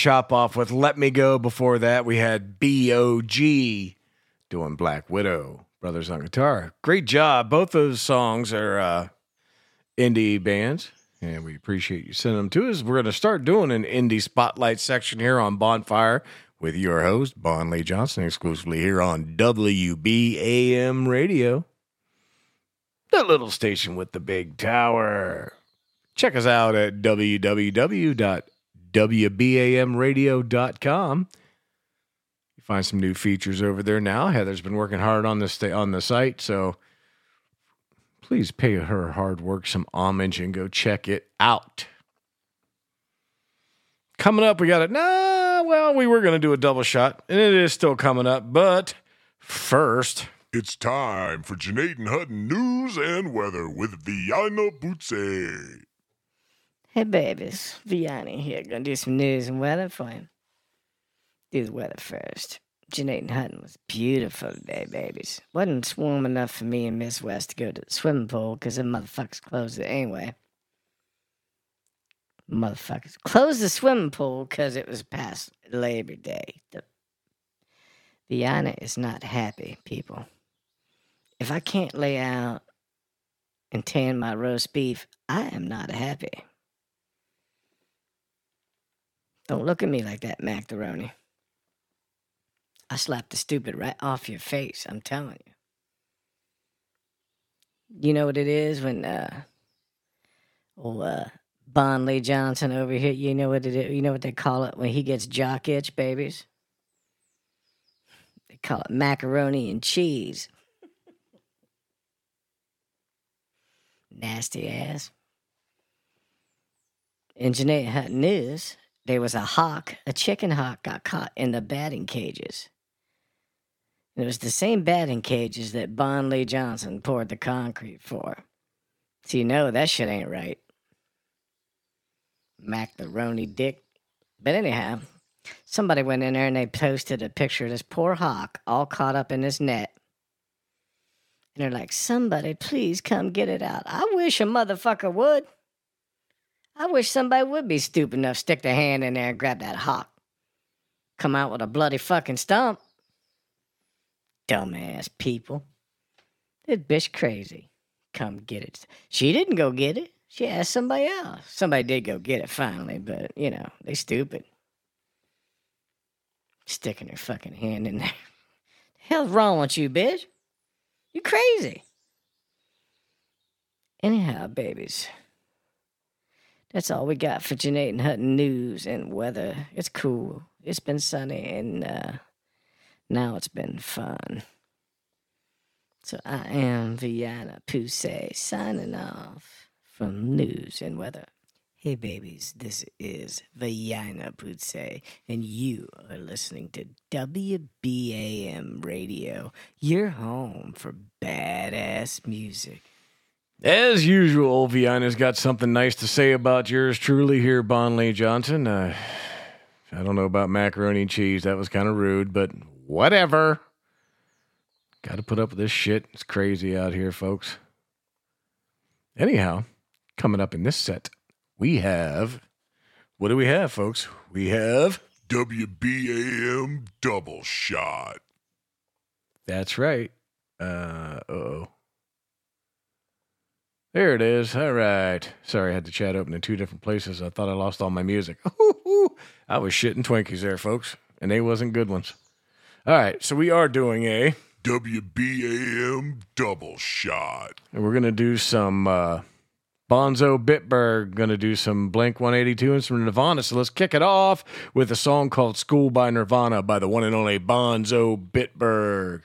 Shop Off with Let Me Go. Before that, we had B.O.G. doing Black Widow, Brothers on Guitar. Great job. Both those songs are uh, indie bands, and we appreciate you sending them to us. We're going to start doing an indie spotlight section here on Bonfire with your host, Bon Lee Johnson, exclusively here on WBAM Radio. The little station with the big tower. Check us out at www.wbamradio.com. You find some new features over there now. Heather's been working hard on this on the site, so please pay her hard work some homage and go check it out. Coming up, we got it. Nah, well, we were going to do a double shot, and it is still coming up, but first, It's time for Janae and Hutton news and weather with Vayina Butze. Hey, babies. Vayina here. Gonna do some news and weather for you. Do the weather first. Janae and Hutton was beautiful today, babies. Wasn't warm enough for me and Miss West to go to the swimming pool because the motherfuckers closed it anyway. Motherfuckers closed the swimming pool because it was past Labor Day. The Vayina is not happy, people. If I can't lay out and tan my roast beef, I am not happy. Don't look at me like that, Macaroni. I slapped the stupid right off your face, I'm telling you. You know what it is when uh oh uh Bon Lee Johnson over here, you know what it is, you know what they call it when he gets jock itch, babies? They call it macaroni and cheese. Nasty ass. In Janae Hunt News, there was a hawk, a chicken hawk got caught in the batting cages. And it was the same batting cages that Bon Lee Johnson poured the concrete for. So you know that shit ain't right. Macaroni dick. But anyhow, somebody went in there and they posted a picture of this poor hawk all caught up in this net. And they're like, somebody please come get it out. I wish a motherfucker would. I wish somebody would be stupid enough to stick their hand in there and grab that hawk. Come out with a bloody fucking stump. Dumbass people. This bitch crazy. Come get it. She didn't go get it. She asked somebody else. Somebody did go get it finally, but you know, they stupid. Sticking their fucking hand in there. The [laughs] hell's wrong with you, bitch? You crazy. Anyhow, babies. That's all we got for Janae and Hutton news and weather. It's cool. It's been sunny and uh, now it's been fun. So I am Vayina Poussey signing off from news and weather. Hey babies, this is Vayina Poussey, and you are listening to WBAM Radio, your home for badass music. As usual, Vayina's got something nice to say about yours truly here, Bon Lee Johnson. Uh, I don't know about macaroni and cheese. That was kind of rude, but whatever. Got to put up with this shit. It's crazy out here, folks. Anyhow, coming up in this set, we have. What do we have, folks? We have. WBAM double shot. That's right. Uh oh. There it is. All right. Sorry, I had the chat open in two different places. I thought I lost all my music. [laughs] I was shitting Twinkies there, folks, and they wasn't good ones. All right, so we are doing a WBAM double shot. and we're gonna do some uh, Bonzo Bitburg. Gonna do some Blink 182 and some Nirvana. So let's kick it off with a song called "School" by Nirvana by the one and only Bonzo Bitberg.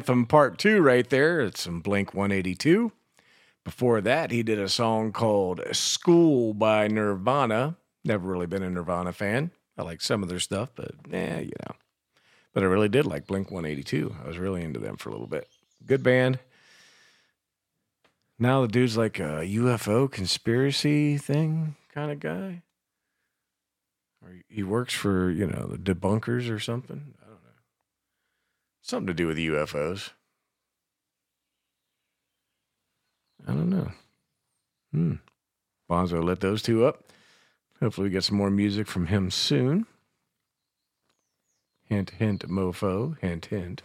Anthem Part 2 right there. It's some Blink 182. Before that, he did a song called School by Nirvana. Never really been a Nirvana fan. I like some of their stuff, but yeah, you know. But I really did like Blink 182. I was really into them for a little bit. Good band. Now the dude's like a UFO conspiracy thing kind of guy. Or he works for, you know, the debunkers or something. I don't know. Something to do with UFOs. I don't know. Hmm. Bonzo let those two up. Hopefully we get some more music from him soon. Hint, hint, mofo. Hint, hint.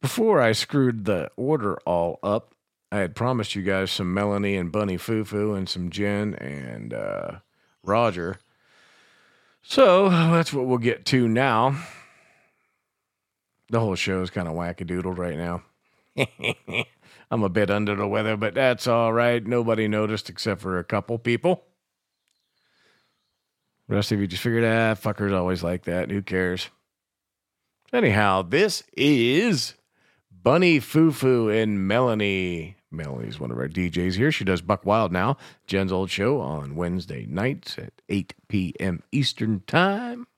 Before I screwed the order all up, I had promised you guys some Melanie and Bunny Fufu and some Jen and uh, Roger. So that's what we'll get to now. The whole show is kind of wackadoodled right now. [laughs] I'm a bit under the weather, but that's all right. Nobody noticed except for a couple people. Rest of you just figured, ah, fuckers always like that. Who cares? Anyhow, this is Bunny Fufu and Melanie. Melanie's one of our DJs here. She does Buck Wild now, Jen's old show on Wednesday nights at 8 p.m. Eastern Time.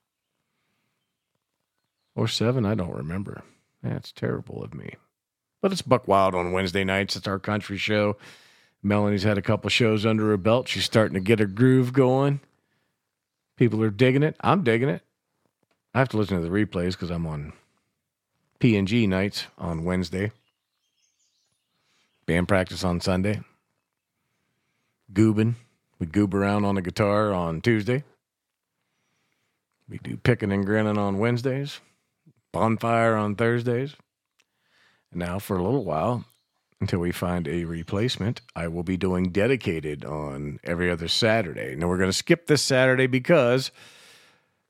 Or 7, I don't remember. That's terrible of me. But it's Buck Wild on Wednesday nights. It's our country show. Melanie's had a couple shows under her belt. She's starting to get her groove going. People are digging it. I'm digging it. I have to listen to the replays because I'm on P&G nights on Wednesday. Band practice on Sunday. Goobin. We goob around on the guitar on Tuesday. We do picking and grinning on Wednesdays. Bonfire on Thursdays. Now, for a little while, until we find a replacement, I will be doing dedicated on every other Saturday. Now, we're going to skip this Saturday because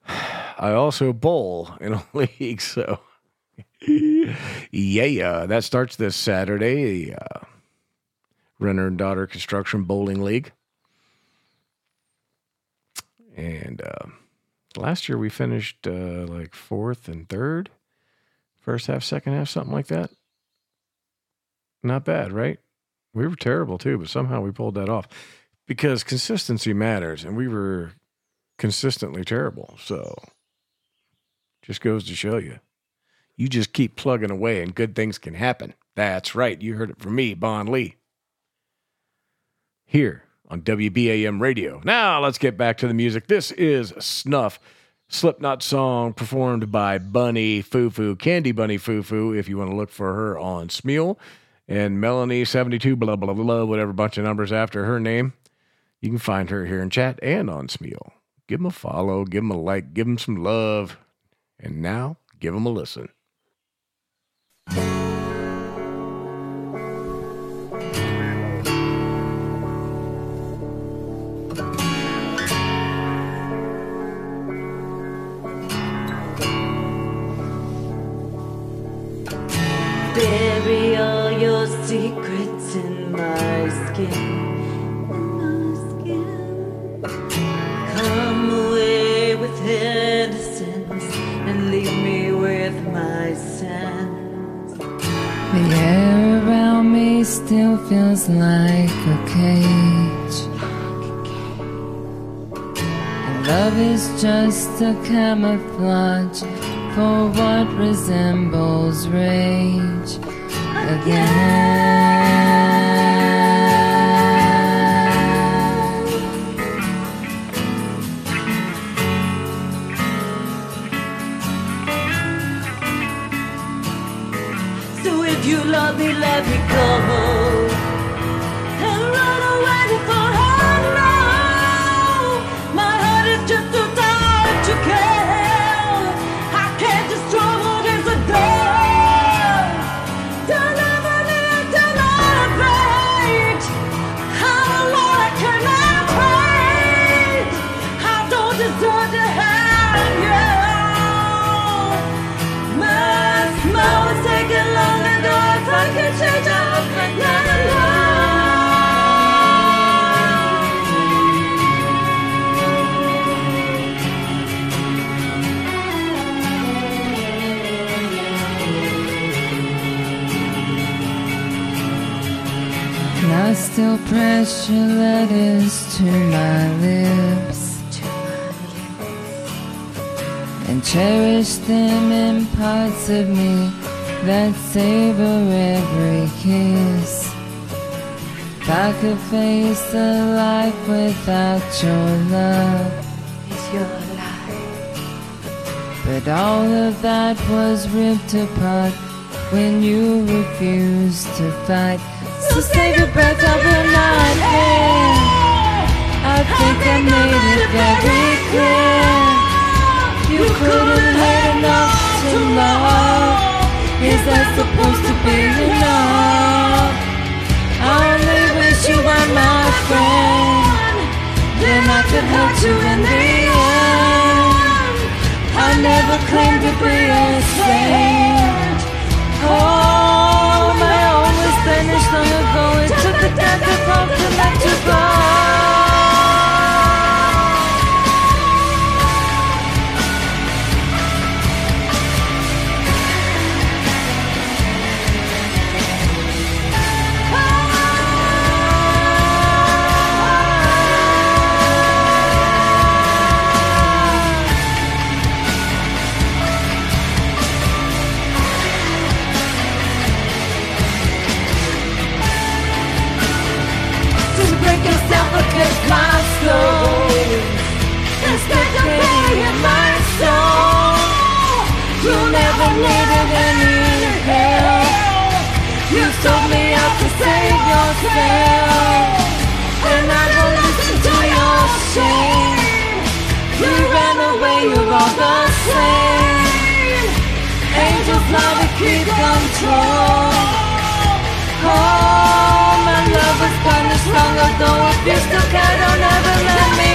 I also bowl in a [laughs] league. So, [laughs] yeah, that starts this Saturday. Uh, Renner and Daughter Construction Bowling League. And uh, last year we finished uh, like fourth and third, first half, second half, something like that. Not bad, right? We were terrible too, but somehow we pulled that off because consistency matters, and we were consistently terrible. So just goes to show you. You just keep plugging away and good things can happen. That's right. You heard it from me, Bon Lee. Here on WBAM radio. Now let's get back to the music. This is Snuff, Slipknot song performed by Bunny Fufu, Candy Bunny Fufu, if you want to look for her on Smule. And Melanie 72, blah, blah, blah, whatever bunch of numbers after her name. You can find her here in chat and on Smule. Give them a follow, give them a like, give them some love. And now, give them a listen. Still feels like a cage. And love is just a camouflage for what resembles rage again. Me, let me go. Savor every kiss. If I could face a life without your love, Is your life but all of that was ripped apart when you refused to fight. So save your breath, I will not live. I think I made it very clear. You couldn't hurt enough to love. Is that supposed to be enough? I only wish you were my friend. Then I could hurt you in the end. I never claimed to be a saint. Oh, my own was finished long ago. It took the death of hope to let you go. Yourself against my soul. Paying my soul, you never needed any help. You sold me out to save and I don't listen to your shame. You ran away, you're all the same. Angels fly to keep control. Oh, was punished long ago. If you still care, don't ever let me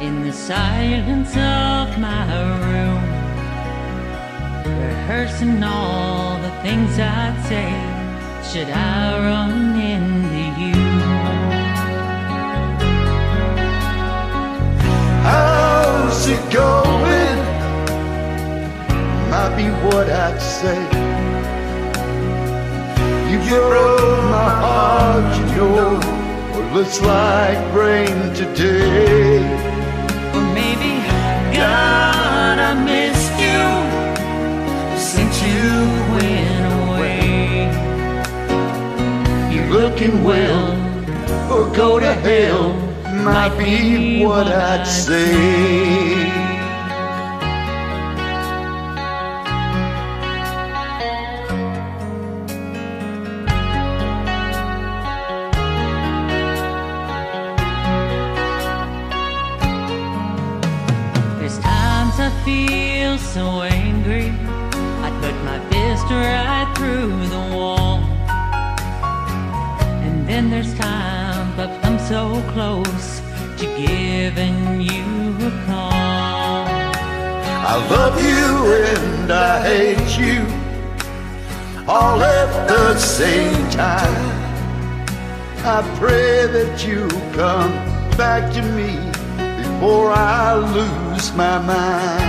in the silence of my room, rehearsing all the things I'd say should I run into you. How's it going? Might be what I'd say. You broke my heart, you know. Well, looks like rain today. God, I missed you since you went away. You're looking well, or go to hell. Might be what I'd say. So angry, I'd put my fist right through the wall. And then there's times I've come so close to giving you a call. I love you and I hate you all at the same time. I pray that you come back to me before I lose my mind.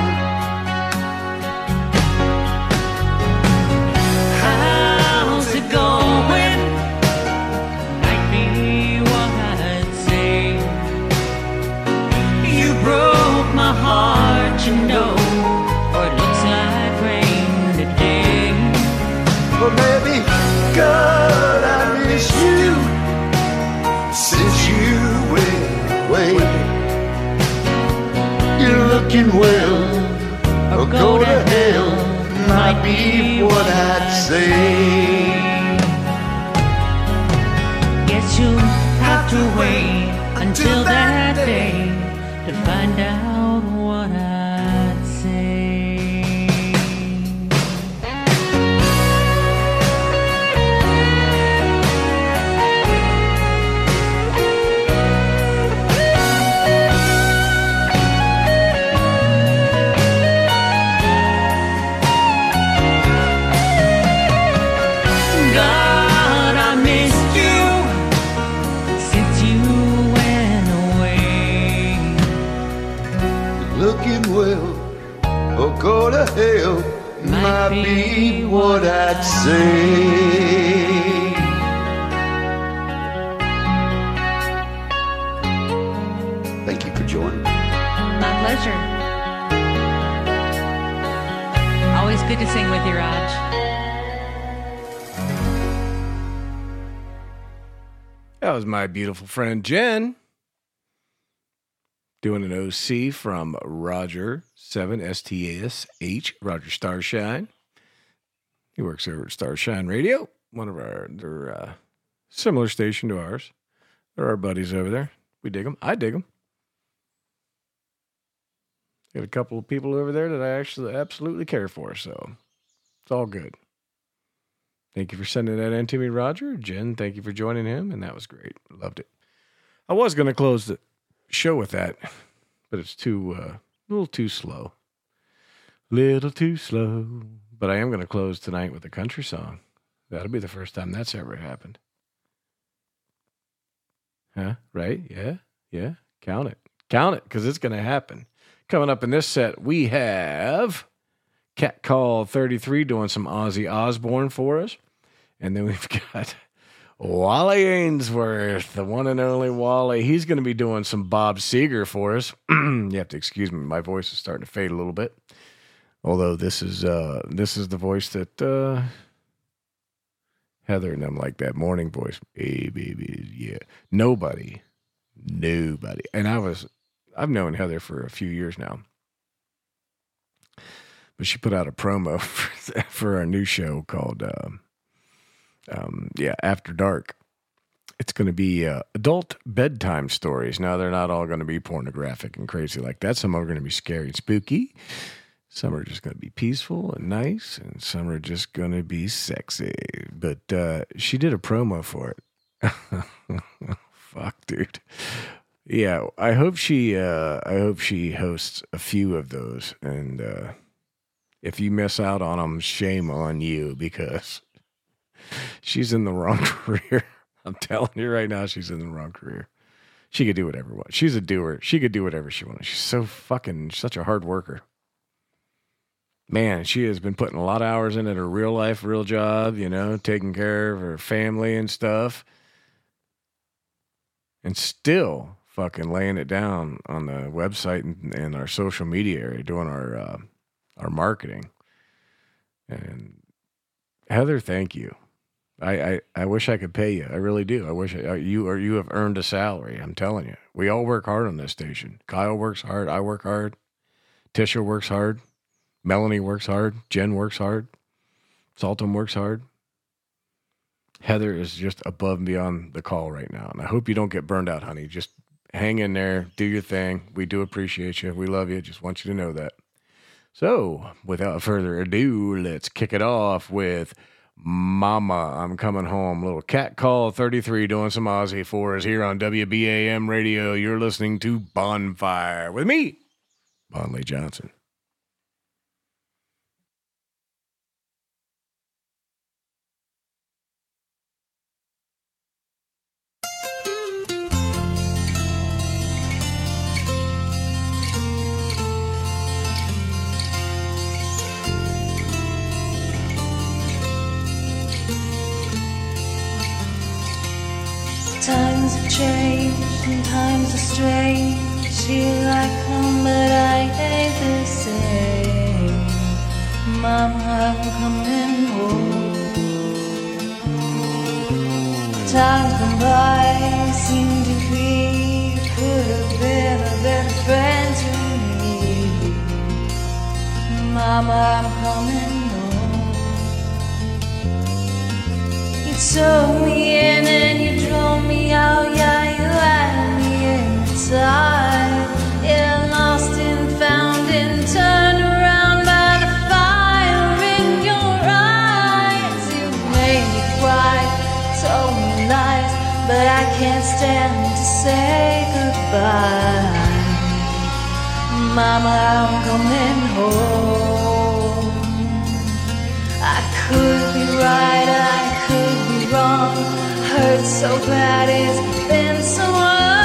What I'd say. Might be what I'd say. Thank you for joining. My pleasure. Always good to sing with you, Raj. That was my beautiful friend Jen doing an OC from Roger 7 STSH, Roger Starshine. He works over at Starshine Radio, one of our, uh, similar station to ours. They're our buddies over there. We dig them. I dig them. Got a couple of people over there that I actually absolutely care for, so it's all good. Thank you for sending that in to me, Roger. Jen, thank you for joining him, and that was great. Loved it. I was going to close the show with that, but it's too uh, a little too slow. Little too slow. But I am going to close tonight with a country song. That'll be the first time that's ever happened. Huh? Right? Yeah. Yeah. Count it. Count it because it's going to happen. Coming up in this set, we have Cat Call 33 doing some Ozzy Osbourne for us. And then we've [laughs] got Wally Ainsworth, the one and only Wally. He's going to be doing some Bob Seger for us. [clears throat] you have to excuse me, my voice is starting to fade a little bit. Although this is uh this is the voice that uh Heather and I'm like that morning voice. Hey baby, yeah. Nobody. Nobody. And I was I've known Heather for a few years now. But she put out a promo [laughs] for, for our new show called um um, yeah, After Dark. It's going to be uh, adult bedtime stories. Now, they're not all going to be pornographic and crazy like that. Some are going to be scary and spooky. Some are just going to be peaceful and nice, and some are just going to be sexy. But uh, she did a promo for it. [laughs] Fuck, dude. Yeah, I hope she. Uh, I hope she hosts a few of those, and uh, if you miss out on them, shame on you because she's in the wrong [laughs] career. I'm telling you right now, she's in the wrong career. She could do whatever. What she's a doer. She could do whatever she wants. She's so fucking such a hard worker. Man, she has been putting a lot of hours in at her real life, real job. You know, taking care of her family and stuff, and still fucking laying it down on the website and, and our social media area, doing our uh, our marketing. And Heather, thank you. I, I, I wish I could pay you. I really do. I wish I, you or you have earned a salary. I'm telling you. We all work hard on this station. Kyle works hard. I work hard. Tisha works hard. Melanie works hard. Jen works hard. Saltum works hard. Heather is just above and beyond the call right now. And I hope you don't get burned out, honey. Just hang in there. Do your thing. We do appreciate you. We love you. Just want you to know that. So, without further ado, let's kick it off with Mama, I'm coming home. Little cat call 33 doing some Ozzy for us here on WBAM radio. You're listening to Bonfire with me, Bon Lee Johnson. change, sometimes it's strange. here I come, but I ain't the same. Mama, I'm coming home. Time gone by, seem to be Could have been a better friend to me. Mama, I'm coming home. You took me in and you drove me out lost and found and turned around by the fire in your eyes. You made me cry, told me lies, but I can't stand to say goodbye. Mama, I'm coming home. I could be right, I could be wrong. Hurt so bad, it's been so long.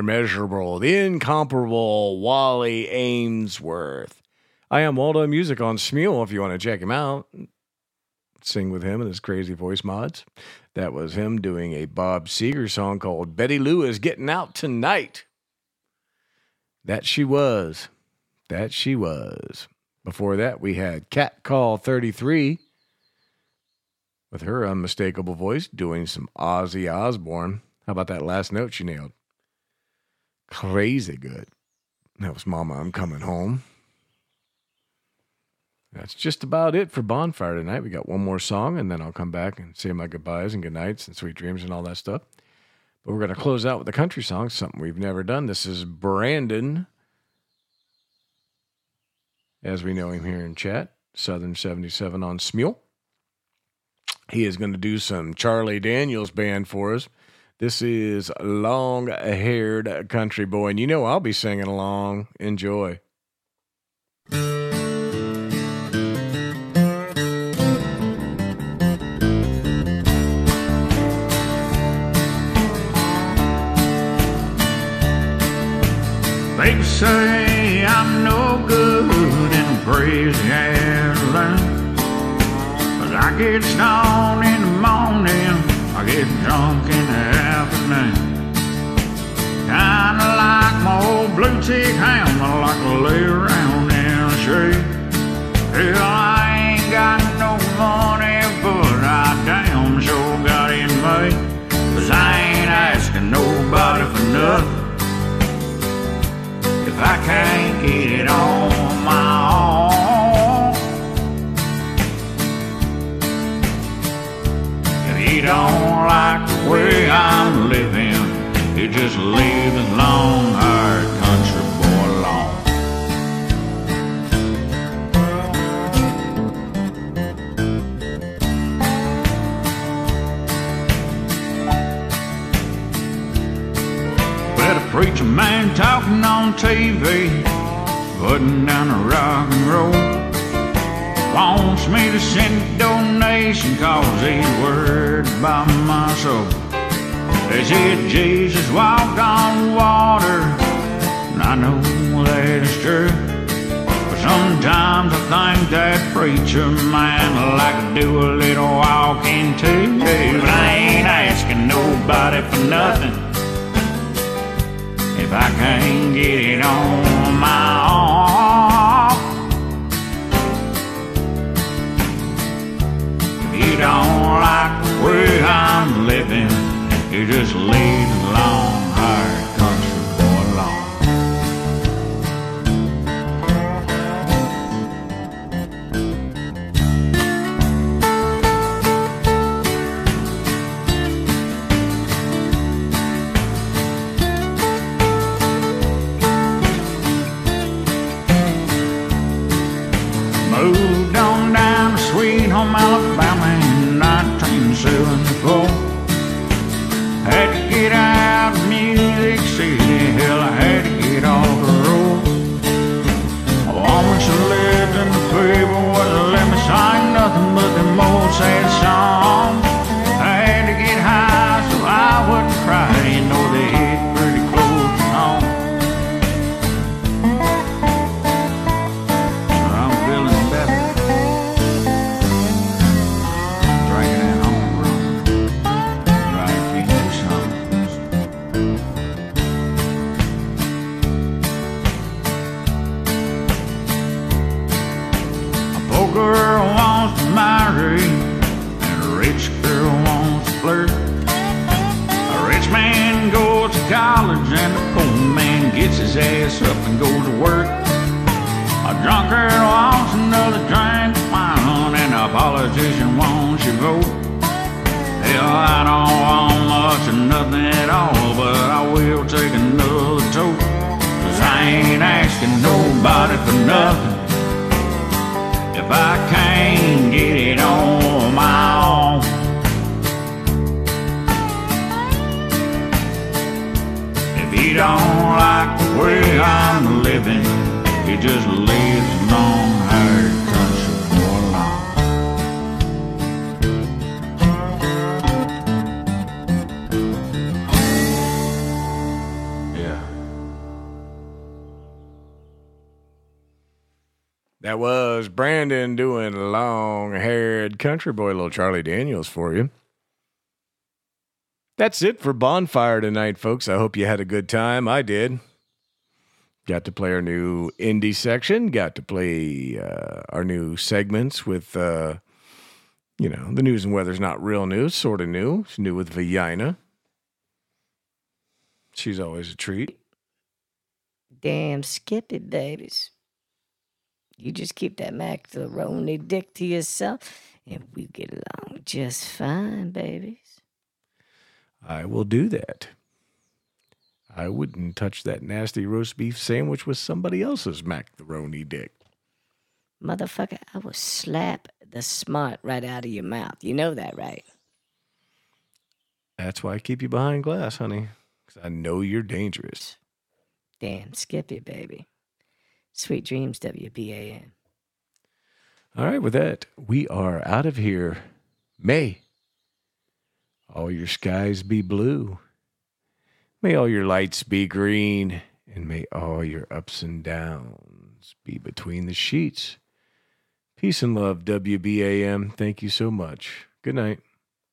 Immeasurable, the incomparable Wally Ainsworth. I am Waldo Music on Smule if you want to check him out. Sing with him and his crazy voice mods. That was him doing a Bob Seger song called Betty Lou is Getting Out Tonight. That she was. That she was. Before that, we had Cat Call 33 with her unmistakable voice doing some Ozzy Osbourne. How about that last note she nailed? Crazy good. That was Mama, I'm Coming Home. That's just about it for Bonfire tonight. We got one more song, and then I'll come back and say my goodbyes and good nights and sweet dreams and all that stuff. But we're going to close out with a country song, something we've never done. This is Brandon, as we know him here in chat, Southern 77 on Smule. He is going to do some Charlie Daniels band for us. This is Long Haired Country Boy. And you know I'll be singing along. Enjoy. They say I'm no good in crazy line. But I get stoned in the morning, get drunk in the afternoon. Kinda like my old blue tick hound, I like to lay around in the shade. Hell, I ain't got no money, but I damn sure got it made. Cause I ain't asking nobody for nothing. If I can't get it on my own, don't like the way I'm living, you just leave this long haired country boy alone. Well, a preacher man talking on TV, putting down the rock and roll. Wants me to send a donation cause he's worried about my soul. They said Jesus walked on water, and I know that is true. But sometimes I think that preacher man like to do a little walking too. But I ain't asking nobody for nothing if I can't get it on my don't like the way I'm living, you just leave his ass up and go to work. A drunkard wants another drink of wine, and a politician wants your vote. Hell, I don't want much of nothing at all, but I will take another toke. Cause I ain't asking nobody for nothing. If I can't get it on my own. If you don't like way I'm living, just leaves long. Yeah. That was Brandon doing long haired country boy, little Charlie Daniels for you. That's it for Bonfire tonight, folks. I hope you had a good time. I did. Got to play our new indie section, got to play uh, our new segments with, uh, you know, the news and weather's not real news, sort of new. It's new with Vayina. She's always a treat. Damn Skippy babies. You just keep that macaroni dick to yourself, and we get along just fine, babies. I will do that. I wouldn't touch that nasty roast beef sandwich with somebody else's macaroni dick. Motherfucker, I will slap the smart right out of your mouth. You know that, right? That's why I keep you behind glass, honey. Because I know you're dangerous. Damn Skippy, baby. Sweet dreams, WBAN. All right, with that, we are out of here. May all your skies be blue. May all your lights be green. And may all your ups and downs be between the sheets. Peace and love, WBAM. Thank you so much. Good night.